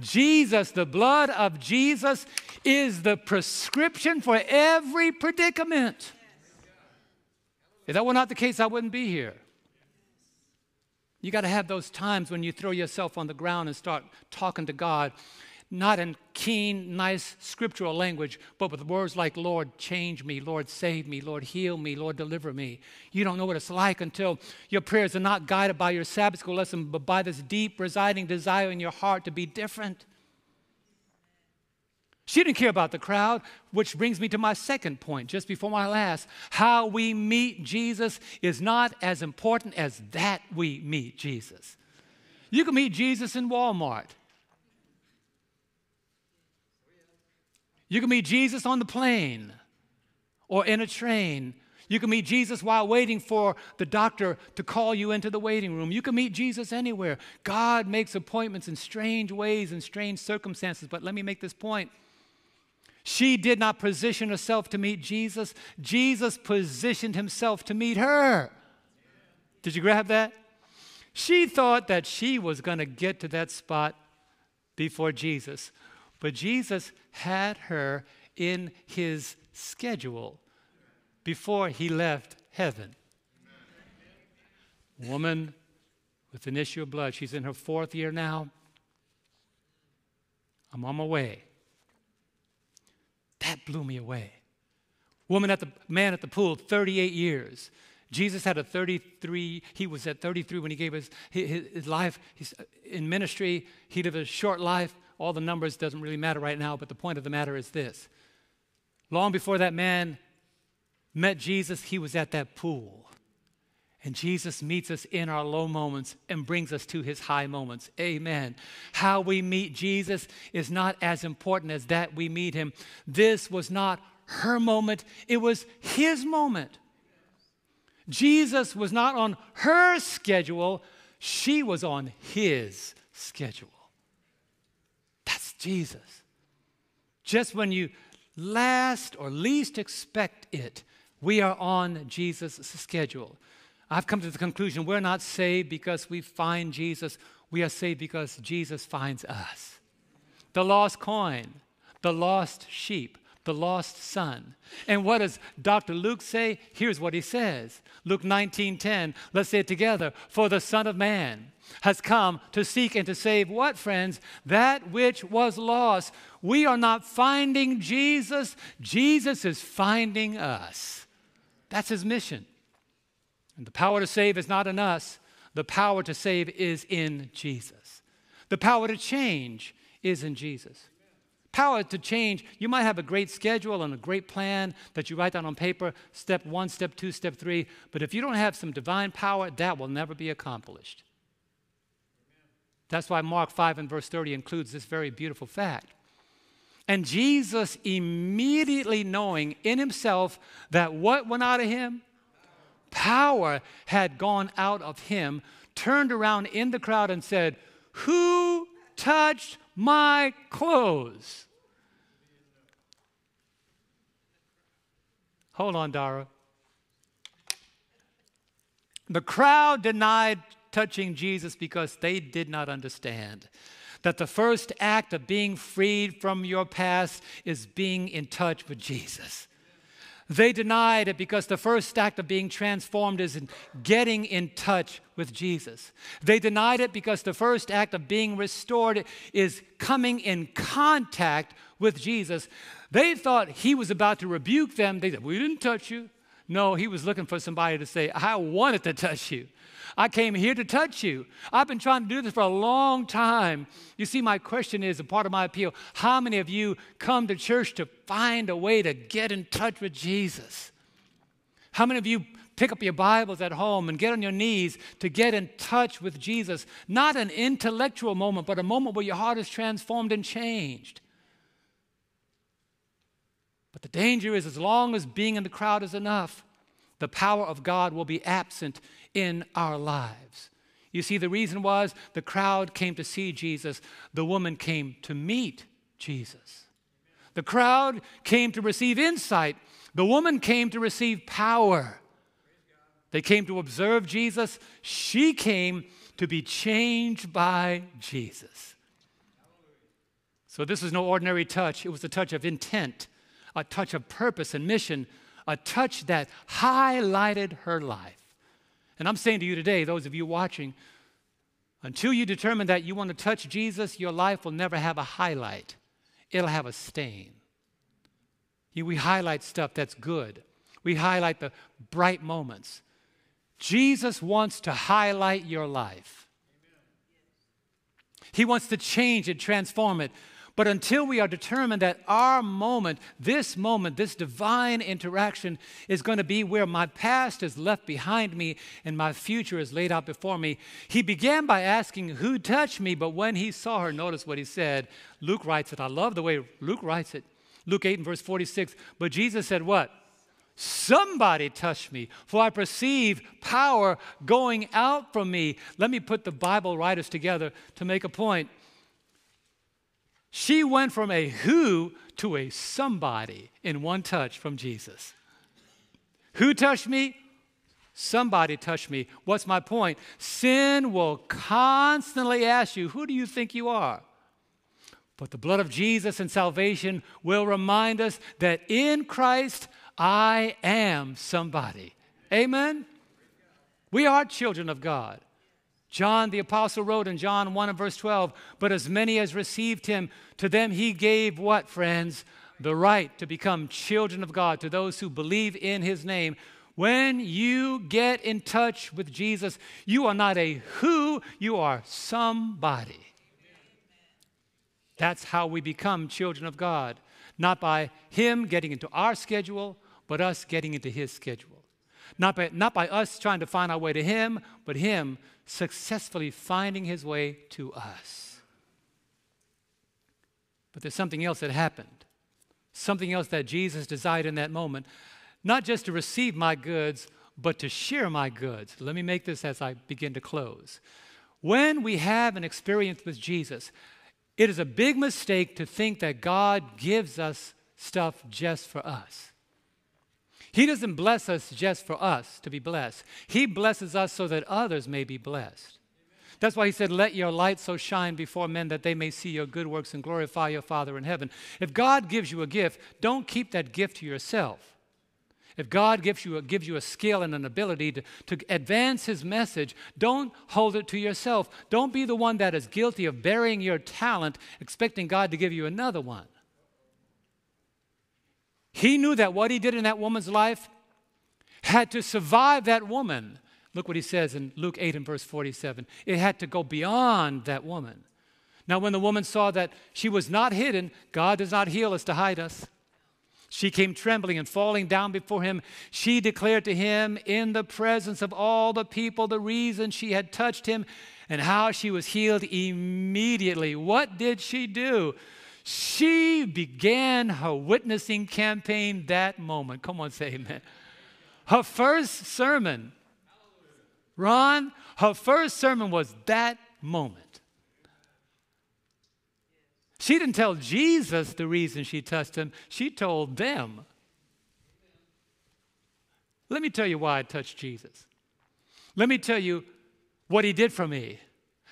Jesus, the blood of Jesus, is the prescription for every predicament. If that were not the case, I wouldn't be here. You got to have those times when you throw yourself on the ground and start talking to God, not in keen, nice scriptural language, but with words like, Lord, change me, Lord, save me, Lord, heal me, Lord, deliver me. You don't know what it's like until your prayers are not guided by your Sabbath school lesson, but by this deep, residing desire in your heart to be different. She didn't care about the crowd, which brings me to my second point, just before my last. How we meet Jesus is not as important as that we meet Jesus. You can meet Jesus in Walmart. You can meet Jesus on the plane or in a train. You can meet Jesus while waiting for the doctor to call you into the waiting room. You can meet Jesus anywhere. God makes appointments in strange ways and strange circumstances. But let me make this point she did not position herself to meet Jesus, Jesus positioned himself to meet her. Did you grab that? She thought that she was going to get to that spot before Jesus, but Jesus had her in his schedule before he left heaven. Woman with an issue of blood, she's in her fourth year now. I'm on my way. That blew me away. Woman at the man at the pool, 38 years. Jesus had a 33, he was at 33 when he gave his, his, his life He's uh, in ministry. He lived a short life. All the numbers doesn't really matter right now, but the point of the matter is this. Long before that man met Jesus, he was at that pool. And Jesus meets us in our low moments and brings us to his high moments. Amen. How we meet Jesus is not as important as that we meet him. This was not her moment, it was his moment. Jesus was not on her schedule, she was on his schedule. That's Jesus. Just when you last or least expect it, we are on Jesus' schedule. I've come to the conclusion we're not saved because we find Jesus, we are saved because Jesus finds us. The lost coin, the lost sheep, the lost son. And what does Dr. Luke say? Here's what he says. Luke 19:10. Let's say it together. For the son of man has come to seek and to save what friends? That which was lost. We are not finding Jesus, Jesus is finding us. That's his mission. And the power to save is not in us, the power to save is in Jesus. The power to change is in Jesus. Power to change, you might have a great schedule and a great plan that you write down on paper, step one, step two, step three, but if you don't have some divine power, that will never be accomplished. That's why Mark 5 and verse 30 includes this very beautiful fact. And Jesus, immediately knowing in himself that what went out of him, power had gone out of him, turned around in the crowd and said, Who touched my clothes? Hold on, Dara. The crowd denied touching Jesus because they did not understand that the first act of being freed from your past is being in touch with Jesus. They denied it because the first act of being transformed is in getting in touch with Jesus. They denied it because the first act of being restored is coming in contact with Jesus. They thought he was about to rebuke them. They said, We didn't touch you. No, he was looking for somebody to say, I wanted to touch you. I came here to touch you. I've been trying to do this for a long time. You see, my question is a part of my appeal how many of you come to church to find a way to get in touch with Jesus? How many of you pick up your Bibles at home and get on your knees to get in touch with Jesus? Not an intellectual moment, but a moment where your heart is transformed and changed. But the danger is, as long as being in the crowd is enough, the power of God will be absent in our lives. You see, the reason was the crowd came to see Jesus, the woman came to meet Jesus. The crowd came to receive insight, the woman came to receive power. They came to observe Jesus, she came to be changed by Jesus. So, this was no ordinary touch, it was a touch of intent, a touch of purpose and mission, a touch that highlighted her life. And I'm saying to you today, those of you watching, until you determine that you want to touch Jesus, your life will never have a highlight, it'll have a stain. We highlight stuff that's good, we highlight the bright moments. Jesus wants to highlight your life. He wants to change it, transform it. But until we are determined that our moment, this moment, this divine interaction is going to be where my past is left behind me and my future is laid out before me, he began by asking, Who touched me? But when he saw her, notice what he said. Luke writes it. I love the way Luke writes it. Luke 8 and verse 46. But Jesus said, What? Somebody touched me, for I perceive power going out from me. Let me put the Bible writers together to make a point. She went from a who to a somebody in one touch from Jesus. Who touched me? Somebody touched me. What's my point? Sin will constantly ask you, Who do you think you are? But the blood of Jesus and salvation will remind us that in Christ, I am somebody. Amen? We are children of God. John the Apostle wrote in John 1 and verse 12, But as many as received him, to them he gave what, friends? The right to become children of God, to those who believe in his name. When you get in touch with Jesus, you are not a who, you are somebody. That's how we become children of God. Not by Him getting into our schedule, but us getting into His schedule. Not by, not by us trying to find our way to Him, but Him successfully finding His way to us. But there's something else that happened, something else that Jesus desired in that moment, not just to receive my goods, but to share my goods. Let me make this as I begin to close. When we have an experience with Jesus, it is a big mistake to think that God gives us stuff just for us. He doesn't bless us just for us to be blessed. He blesses us so that others may be blessed. That's why he said, Let your light so shine before men that they may see your good works and glorify your Father in heaven. If God gives you a gift, don't keep that gift to yourself. If God gives you a, gives you a skill and an ability to, to advance His message, don't hold it to yourself. Don't be the one that is guilty of burying your talent, expecting God to give you another one. He knew that what He did in that woman's life had to survive that woman. Look what He says in Luke 8 and verse 47. It had to go beyond that woman. Now, when the woman saw that she was not hidden, God does not heal us to hide us. She came trembling and falling down before him. She declared to him in the presence of all the people the reason she had touched him and how she was healed immediately. What did she do? She began her witnessing campaign that moment. Come on, say amen. Her first sermon, Ron, her first sermon was that moment. She didn't tell Jesus the reason she touched him, she told them. Let me tell you why I touched Jesus. Let me tell you what he did for me,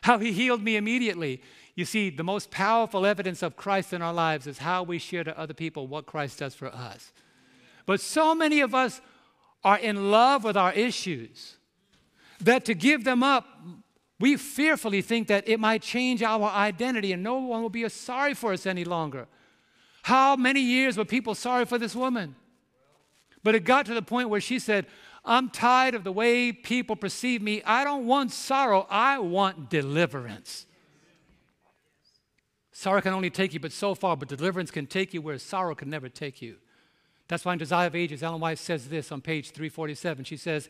how he healed me immediately. You see, the most powerful evidence of Christ in our lives is how we share to other people what Christ does for us. But so many of us are in love with our issues that to give them up we fearfully think that it might change our identity and no one will be sorry for us any longer. How many years were people sorry for this woman? But it got to the point where she said, I'm tired of the way people perceive me. I don't want sorrow, I want deliverance. Sorrow can only take you but so far, but deliverance can take you where sorrow can never take you. That's why in Desire of Ages, Ellen White says this on page 347. She says,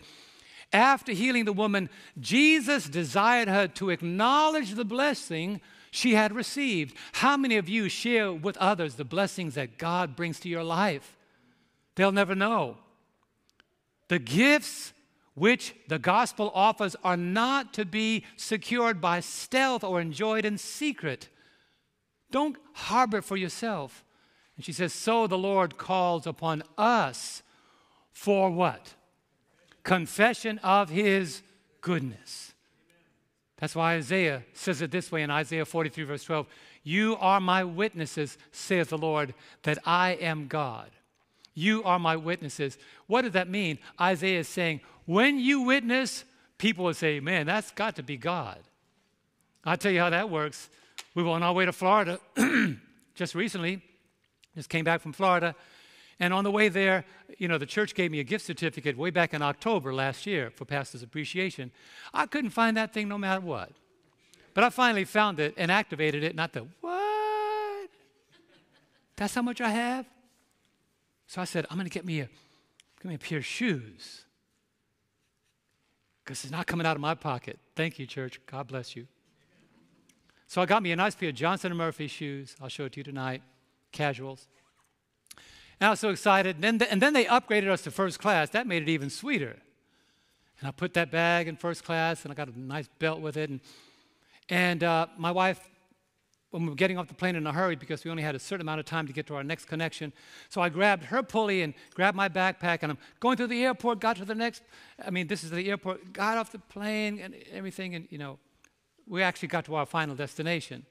after healing the woman, Jesus desired her to acknowledge the blessing she had received. How many of you share with others the blessings that God brings to your life? They'll never know. The gifts which the gospel offers are not to be secured by stealth or enjoyed in secret. Don't harbor it for yourself. And she says, So the Lord calls upon us for what? Confession of his goodness. That's why Isaiah says it this way in Isaiah 43, verse 12 You are my witnesses, saith the Lord, that I am God. You are my witnesses. What does that mean? Isaiah is saying, when you witness, people will say, man, that's got to be God. I'll tell you how that works. We were on our way to Florida just recently, just came back from Florida. And on the way there, you know, the church gave me a gift certificate way back in October last year for Pastor's Appreciation. I couldn't find that thing no matter what. But I finally found it and activated it, and I thought, what? That's how much I have? So I said, I'm going to get me a, get me a pair of shoes because it's not coming out of my pocket. Thank you, church. God bless you. So I got me a nice pair of Johnston & Murphy shoes. I'll show it to you tonight, casuals. And I was so excited. And then, the, and then they upgraded us to first class. That made it even sweeter. And I put that bag in first class, and I got a nice belt with it. And, and uh, my wife when we were getting off the plane in a hurry because we only had a certain amount of time to get to our next connection. So I grabbed her pulley and grabbed my backpack, and I'm going through the airport, got to the next, I mean, this is the airport, got off the plane and everything, and, you know, we actually got to our final destination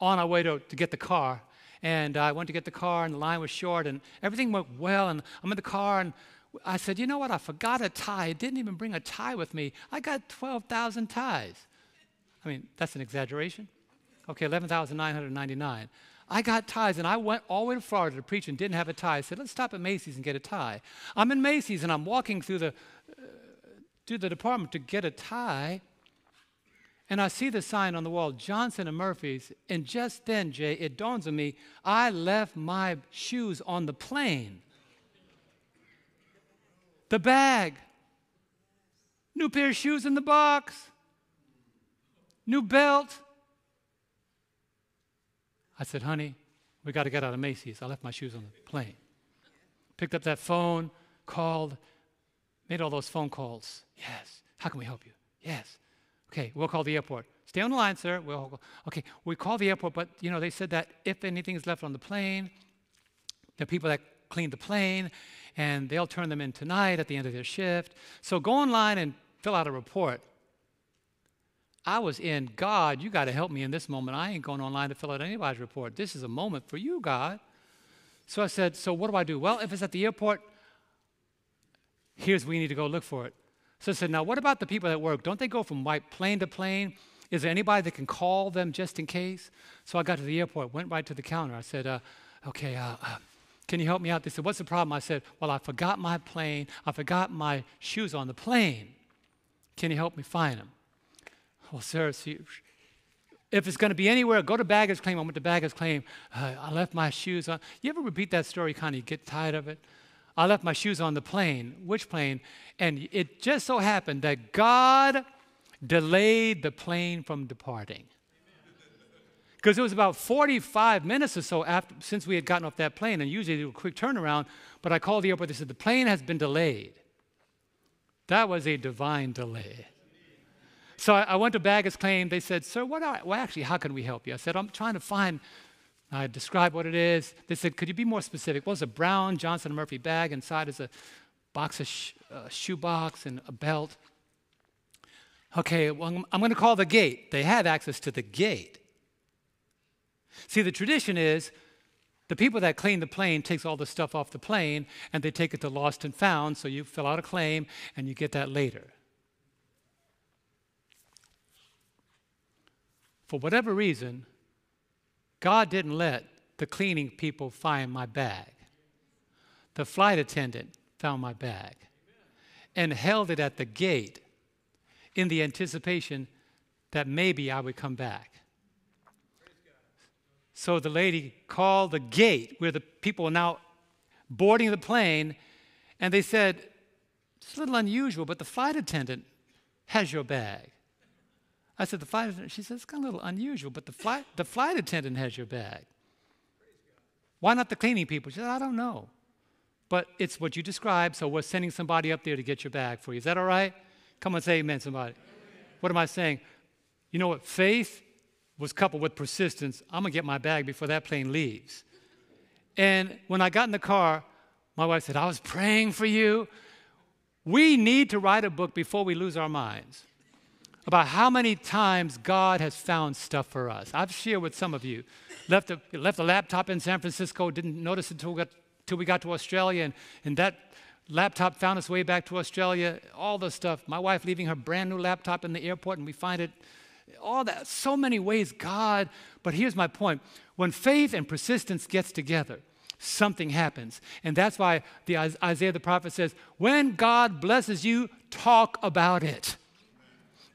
on our way to, to get the car. And I went to get the car, and the line was short, and everything went well. And I'm in the car, and I said, You know what? I forgot a tie. I didn't even bring a tie with me. I got 12,000 ties. I mean, that's an exaggeration. Okay, 11,999. I got ties and I went all the way to Florida to preach and didn't have a tie. I said, let's stop at Macy's and get a tie. I'm in Macy's and I'm walking through the, uh, through the department to get a tie. And I see the sign on the wall, Johnston and Murphy's. And just then, Jay, it dawns on me, I left my shoes on the plane. The bag. New pair of shoes in the box. New belt. I said, honey, we got to get out of Macy's. I left my shoes on the plane. Picked up that phone, called, made all those phone calls. Yes. How can we help you? Yes. Okay, we'll call the airport. Stay on the line, sir. We'll, okay, we call the airport, but you know they said that if anything is left on the plane, the people that clean the plane, and they'll turn them in tonight at the end of their shift. So go online and fill out a report. I was in, God, you got to help me in this moment. I ain't going online to fill out anybody's report. This is a moment for you, God. So I said, So what do I do? Well, if it's at the airport, here's where we need to go look for it. So I said, Now, what about the people that work? Don't they go from like plane to plane? Is there anybody that can call them just in case? So I got to the airport, went right to the counter. I said, uh, Okay, uh, uh, can you help me out? They said, What's the problem? I said, Well, I forgot my plane. I forgot my shoes on the plane. Can you help me find them? Well, sir, if it's going to be anywhere, go to baggage claim. I went to baggage claim. Uh, I left my shoes on. You ever repeat that story, kind of get tired of it? I left my shoes on the plane. Which plane? And it just so happened that God delayed the plane from departing. Because it was about 45 minutes or so after, since we had gotten off that plane, and usually they do a quick turnaround. But I called the airport. They said the plane has been delayed. That was a divine delay. So I, I went to baggage claim. They said, Sir, what are, well, actually, how can we help you? I said, I'm trying to find, I described what it is. They said, Could you be more specific? Well, it's a brown Johnston & Murphy bag. Inside is a box of sh- uh, shoe box and a belt. Okay, well, I'm, I'm going to call the gate. They have access to the gate. See, the tradition is the people that clean the plane takes all the stuff off the plane and they take it to lost and found, so you fill out a claim and you get that later. for whatever reason, God didn't let the cleaning people find my bag. The flight attendant found my bag and held it at the gate in the anticipation that maybe I would come back. So the lady called the gate where the people were now boarding the plane, and they said, It's a little unusual, but the flight attendant has your bag. I said, the flight attendant, she said, it's kind of a little unusual, but the flight, the flight attendant has your bag. Why not the cleaning people? She said, I don't know. but it's what you described, so we're sending somebody up there to get your bag for you. Is that all right? Come on, say amen, somebody. What am I saying? You know what? Faith was coupled with persistence. I'm going to get my bag before that plane leaves. And when I got in the car, my wife said, I was praying for you. We need to write a book before we lose our minds about how many times God has found stuff for us. I've shared with some of you. Left a, left a laptop in San Francisco, didn't notice until we got, until we got to Australia, and, and that laptop found its way back to Australia, all the stuff. My wife leaving her brand new laptop in the airport, and we find it. All that, so many ways God. But here's my point when faith and persistence gets together, something happens. And that's why the Isaiah the prophet says, when God blesses you, talk about it.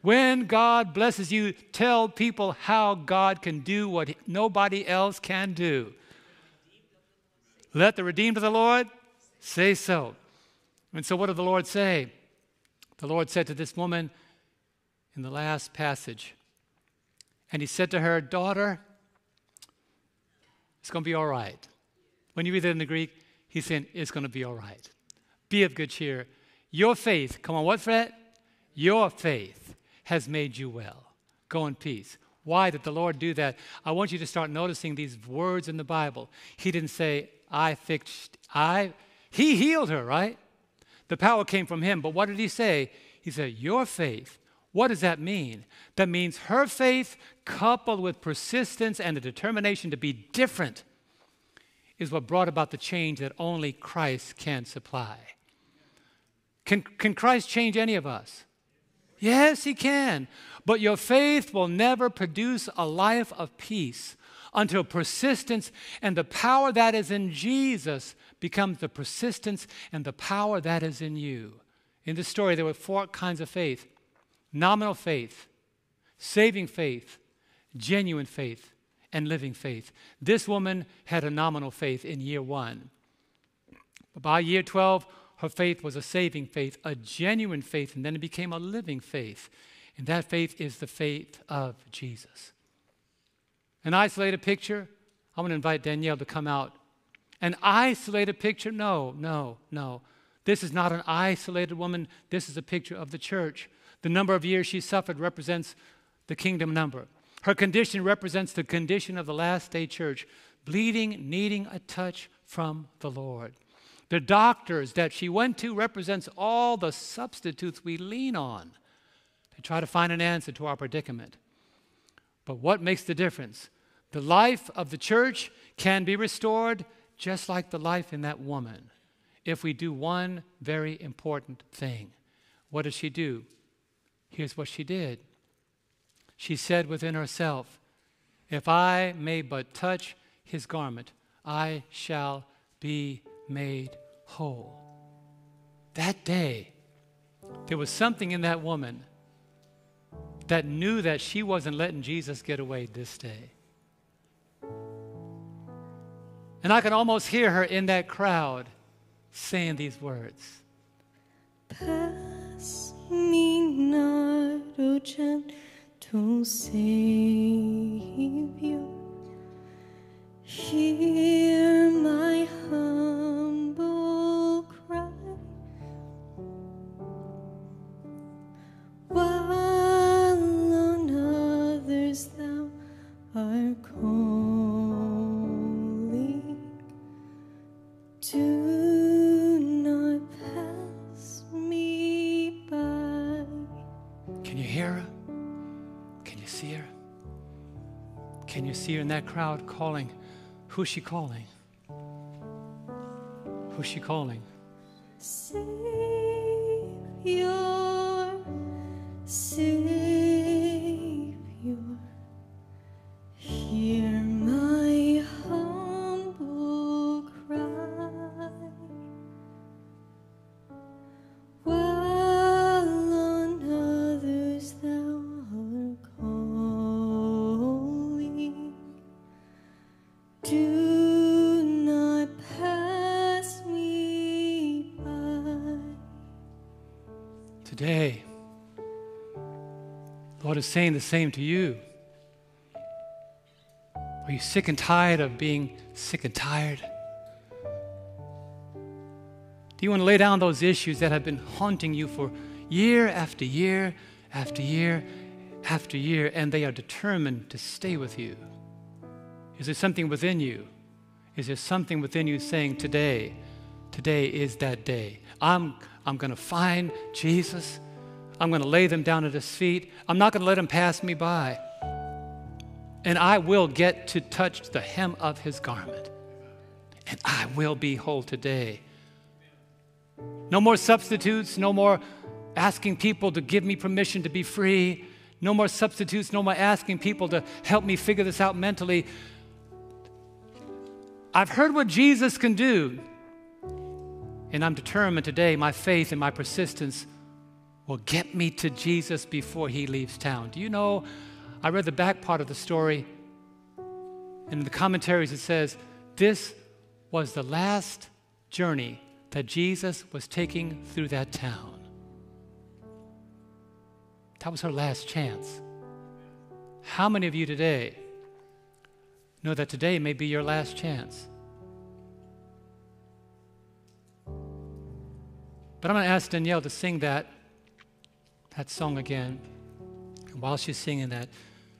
When God blesses you, tell people how God can do what nobody else can do. Let the redeemed of the Lord say so. And so, what did the Lord say? The Lord said to this woman in the last passage, and He said to her, Daughter, it's going to be all right. When you read it in the Greek, He's saying, It's going to be all right. Be of good cheer. Your faith, come on, what, Fred? Your faith has made you well. Go in peace. Why did the Lord do that? I want you to start noticing these words in the Bible. He didn't say, I fixed, I, He healed her, right? The power came from Him. But what did He say? He said, Your faith. What does that mean? That means her faith, coupled with persistence and a determination to be different, is what brought about the change that only Christ can supply. Can, can Christ change any of us? Yes, He can. But your faith will never produce a life of peace until persistence and the power that is in Jesus becomes the persistence and the power that is in you. In this story, there were four kinds of faith nominal faith, saving faith, genuine faith, and living faith. This woman had a nominal faith in year one. But by year 12, her faith was a saving faith, a genuine faith, and then it became a living faith. And that faith is the faith of Jesus. An isolated picture, I'm going to invite Danielle to come out. An isolated picture? No, no, no. This is not an isolated woman. This is a picture of the church. The number of years she suffered represents the kingdom number. Her condition represents the condition of the last day church, bleeding, needing a touch from the Lord. The doctors that she went to represents all the substitutes we lean on to try to find an answer to our predicament. But what makes the difference? The life of the church can be restored just like the life in that woman if we do one very important thing. What does she do? Here's what she did. She said within herself, If I may but touch his garment, I shall be made whole. That day, there was something in that woman that knew that she wasn't letting Jesus get away this day. And I can almost hear her in that crowd saying these words Pass me not, O gentle Savior. Hear my humble See her in that crowd calling? Who's she calling? Who's she calling? Savior, Savior, is saying the same to you. Are you sick and tired of being sick and tired? Do you want to lay down those issues that have been haunting you for year after year after year after year, and they are determined to stay with you? Is there something within you? Is there something within you saying, Today, today is that day? I'm, I'm going to find Jesus. I'm going to lay them down at his feet. I'm not going to let him pass me by. And I will get to touch the hem of his garment. And I will be whole today. No more substitutes, no more asking people to give me permission to be free. No more substitutes, no more asking people to help me figure this out mentally. I've heard what Jesus can do, and I'm determined today, my faith and my persistence will get me to Jesus before he leaves town. Do you know? I read the back part of the story, in the commentaries it says, This was the last journey that Jesus was taking through that town. That was her last chance. How many of you today know that today may be your last chance? But I'm going to ask Danielle to sing that, that song again. And while she's singing that,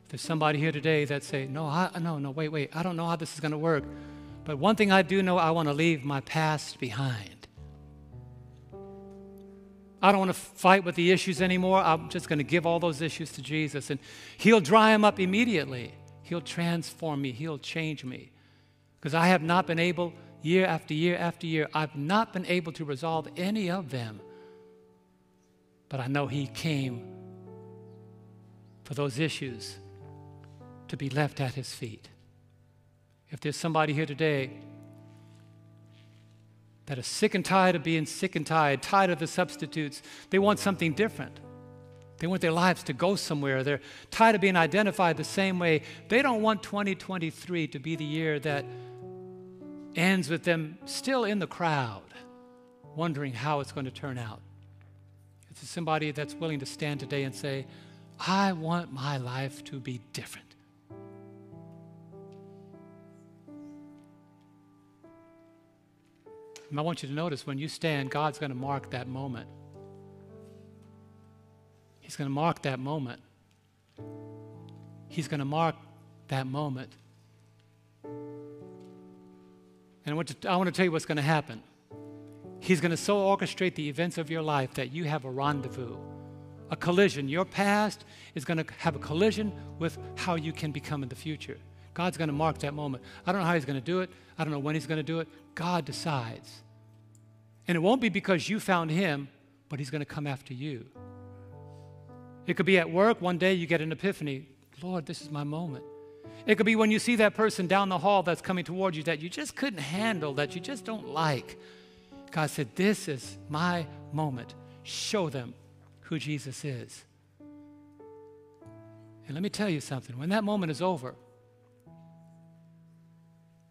there's somebody here today that say, no, I, no, no, wait, wait, I don't know how this is going to work. But one thing I do know, I want to leave my past behind. I don't want to fight with the issues anymore. I'm just going to give all those issues to Jesus, and He'll dry them up immediately. He'll transform me, He'll change me. Because I have not been able, year after year after year, I've not been able to resolve any of them. But I know He came for those issues to be left at His feet. If there's somebody here today that is sick and tired of being sick and tired, tired of the substitutes. They want something different. They want their lives to go somewhere. They're tired of being identified the same way. They don't want 2023 to be the year that ends with them still in the crowd, wondering how it's going to turn out. It's somebody that's willing to stand today and say, I want my life to be different. And I want you to notice when you stand, God's going to mark that moment. He's going to mark that moment. He's going to mark that moment. And I want, to, I want to tell you what's going to happen. He's going to so orchestrate the events of your life that you have a rendezvous, a collision. Your past is going to have a collision with how you can become in the future. God's going to mark that moment. I don't know how He's going to do it. I don't know when He's going to do it. God decides. And it won't be because you found Him, but He's going to come after you. It could be at work, one day you get an epiphany Lord, this is my moment. It could be when you see that person down the hall that's coming towards you that you just couldn't handle, that you just don't like. God said, This is my moment. Show them who Jesus is. And let me tell you something when that moment is over,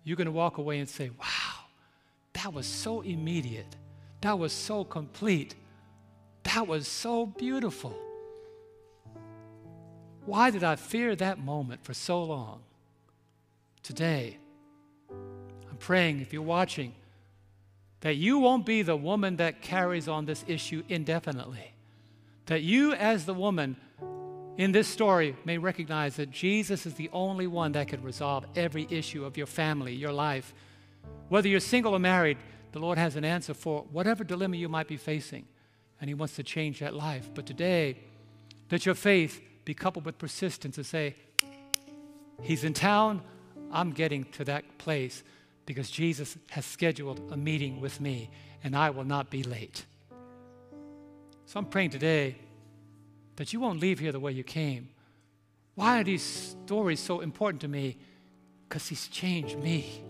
you're going to walk away and say, Wow, that was so immediate. That was so complete. That was so beautiful. Why did I fear that moment for so long? Today, I'm praying, if you're watching, that you won't be the woman that carries on this issue indefinitely. That you, as the woman, in this story may recognize that Jesus is the only one that can resolve every issue of your family, your life. Whether you're single or married, the Lord has an answer for whatever dilemma you might be facing, and He wants to change that life. But today, let your faith be coupled with persistence and say, He's in town, I'm getting to that place because Jesus has scheduled a meeting with me, and I will not be late. So I'm praying today that you won't leave here the way you came. Why are these stories so important to me? Because he's changed me.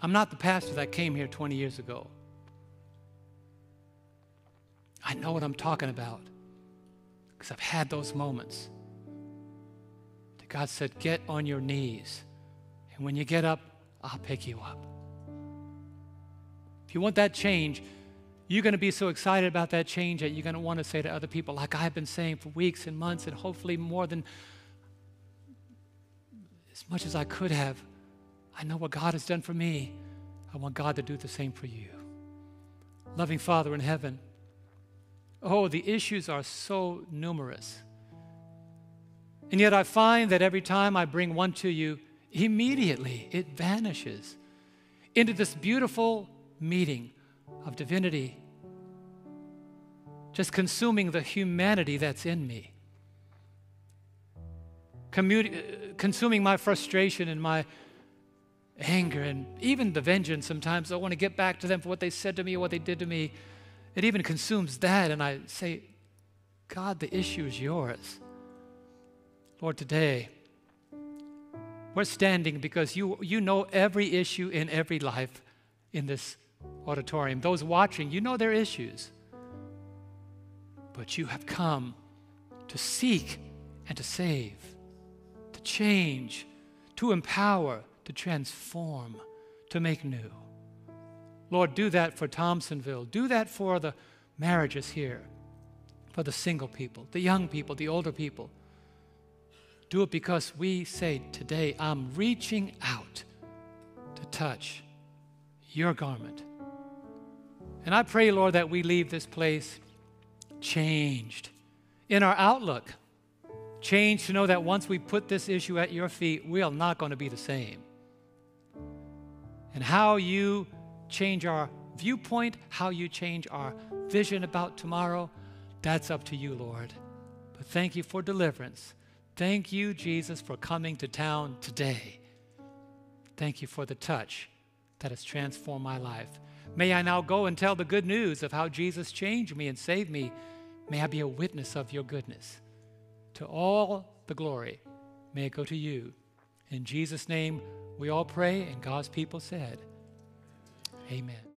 I'm not the pastor that came here 20 years ago. I know what I'm talking about because I've had those moments. That God said, Get on your knees. And when you get up, I'll pick you up. If you want that change, you're going to be so excited about that change that you're going to want to say to other people, like I've been saying for weeks and months, and hopefully more than as much as I could have. I know what God has done for me. I want God to do the same for you. Loving Father in heaven, oh, the issues are so numerous. And yet I find that every time I bring one to you, immediately it vanishes into this beautiful meeting of divinity, just consuming the humanity that's in me, consuming my frustration and my anger and even the vengeance sometimes. I want to get back to them for what they said to me or what they did to me. It even consumes that, and I say, God, the issue is yours. Lord, today, we're standing because you, you know every issue in every life in this auditorium. Those watching, you know their issues. But you have come to seek and to save, to change, to empower, to transform, to make new. Lord, do that for Thompsonville. Do that for the marriages here, for the single people, the young people, the older people. Do it because we say today, I'm reaching out to touch your garment. And I pray, Lord, that we leave this place changed in our outlook. Changed to know that once we put this issue at your feet, we are not going to be the same. And how you change our viewpoint, how you change our vision about tomorrow, that's up to you, Lord. But thank you for deliverance. Thank you, Jesus, for coming to town today. Thank you for the touch that has transformed my life. May I now go and tell the good news of how Jesus changed me and saved me. May I be a witness of your goodness. To all the glory, may it go to you. In Jesus' name, we all pray, and God's people said, Amen.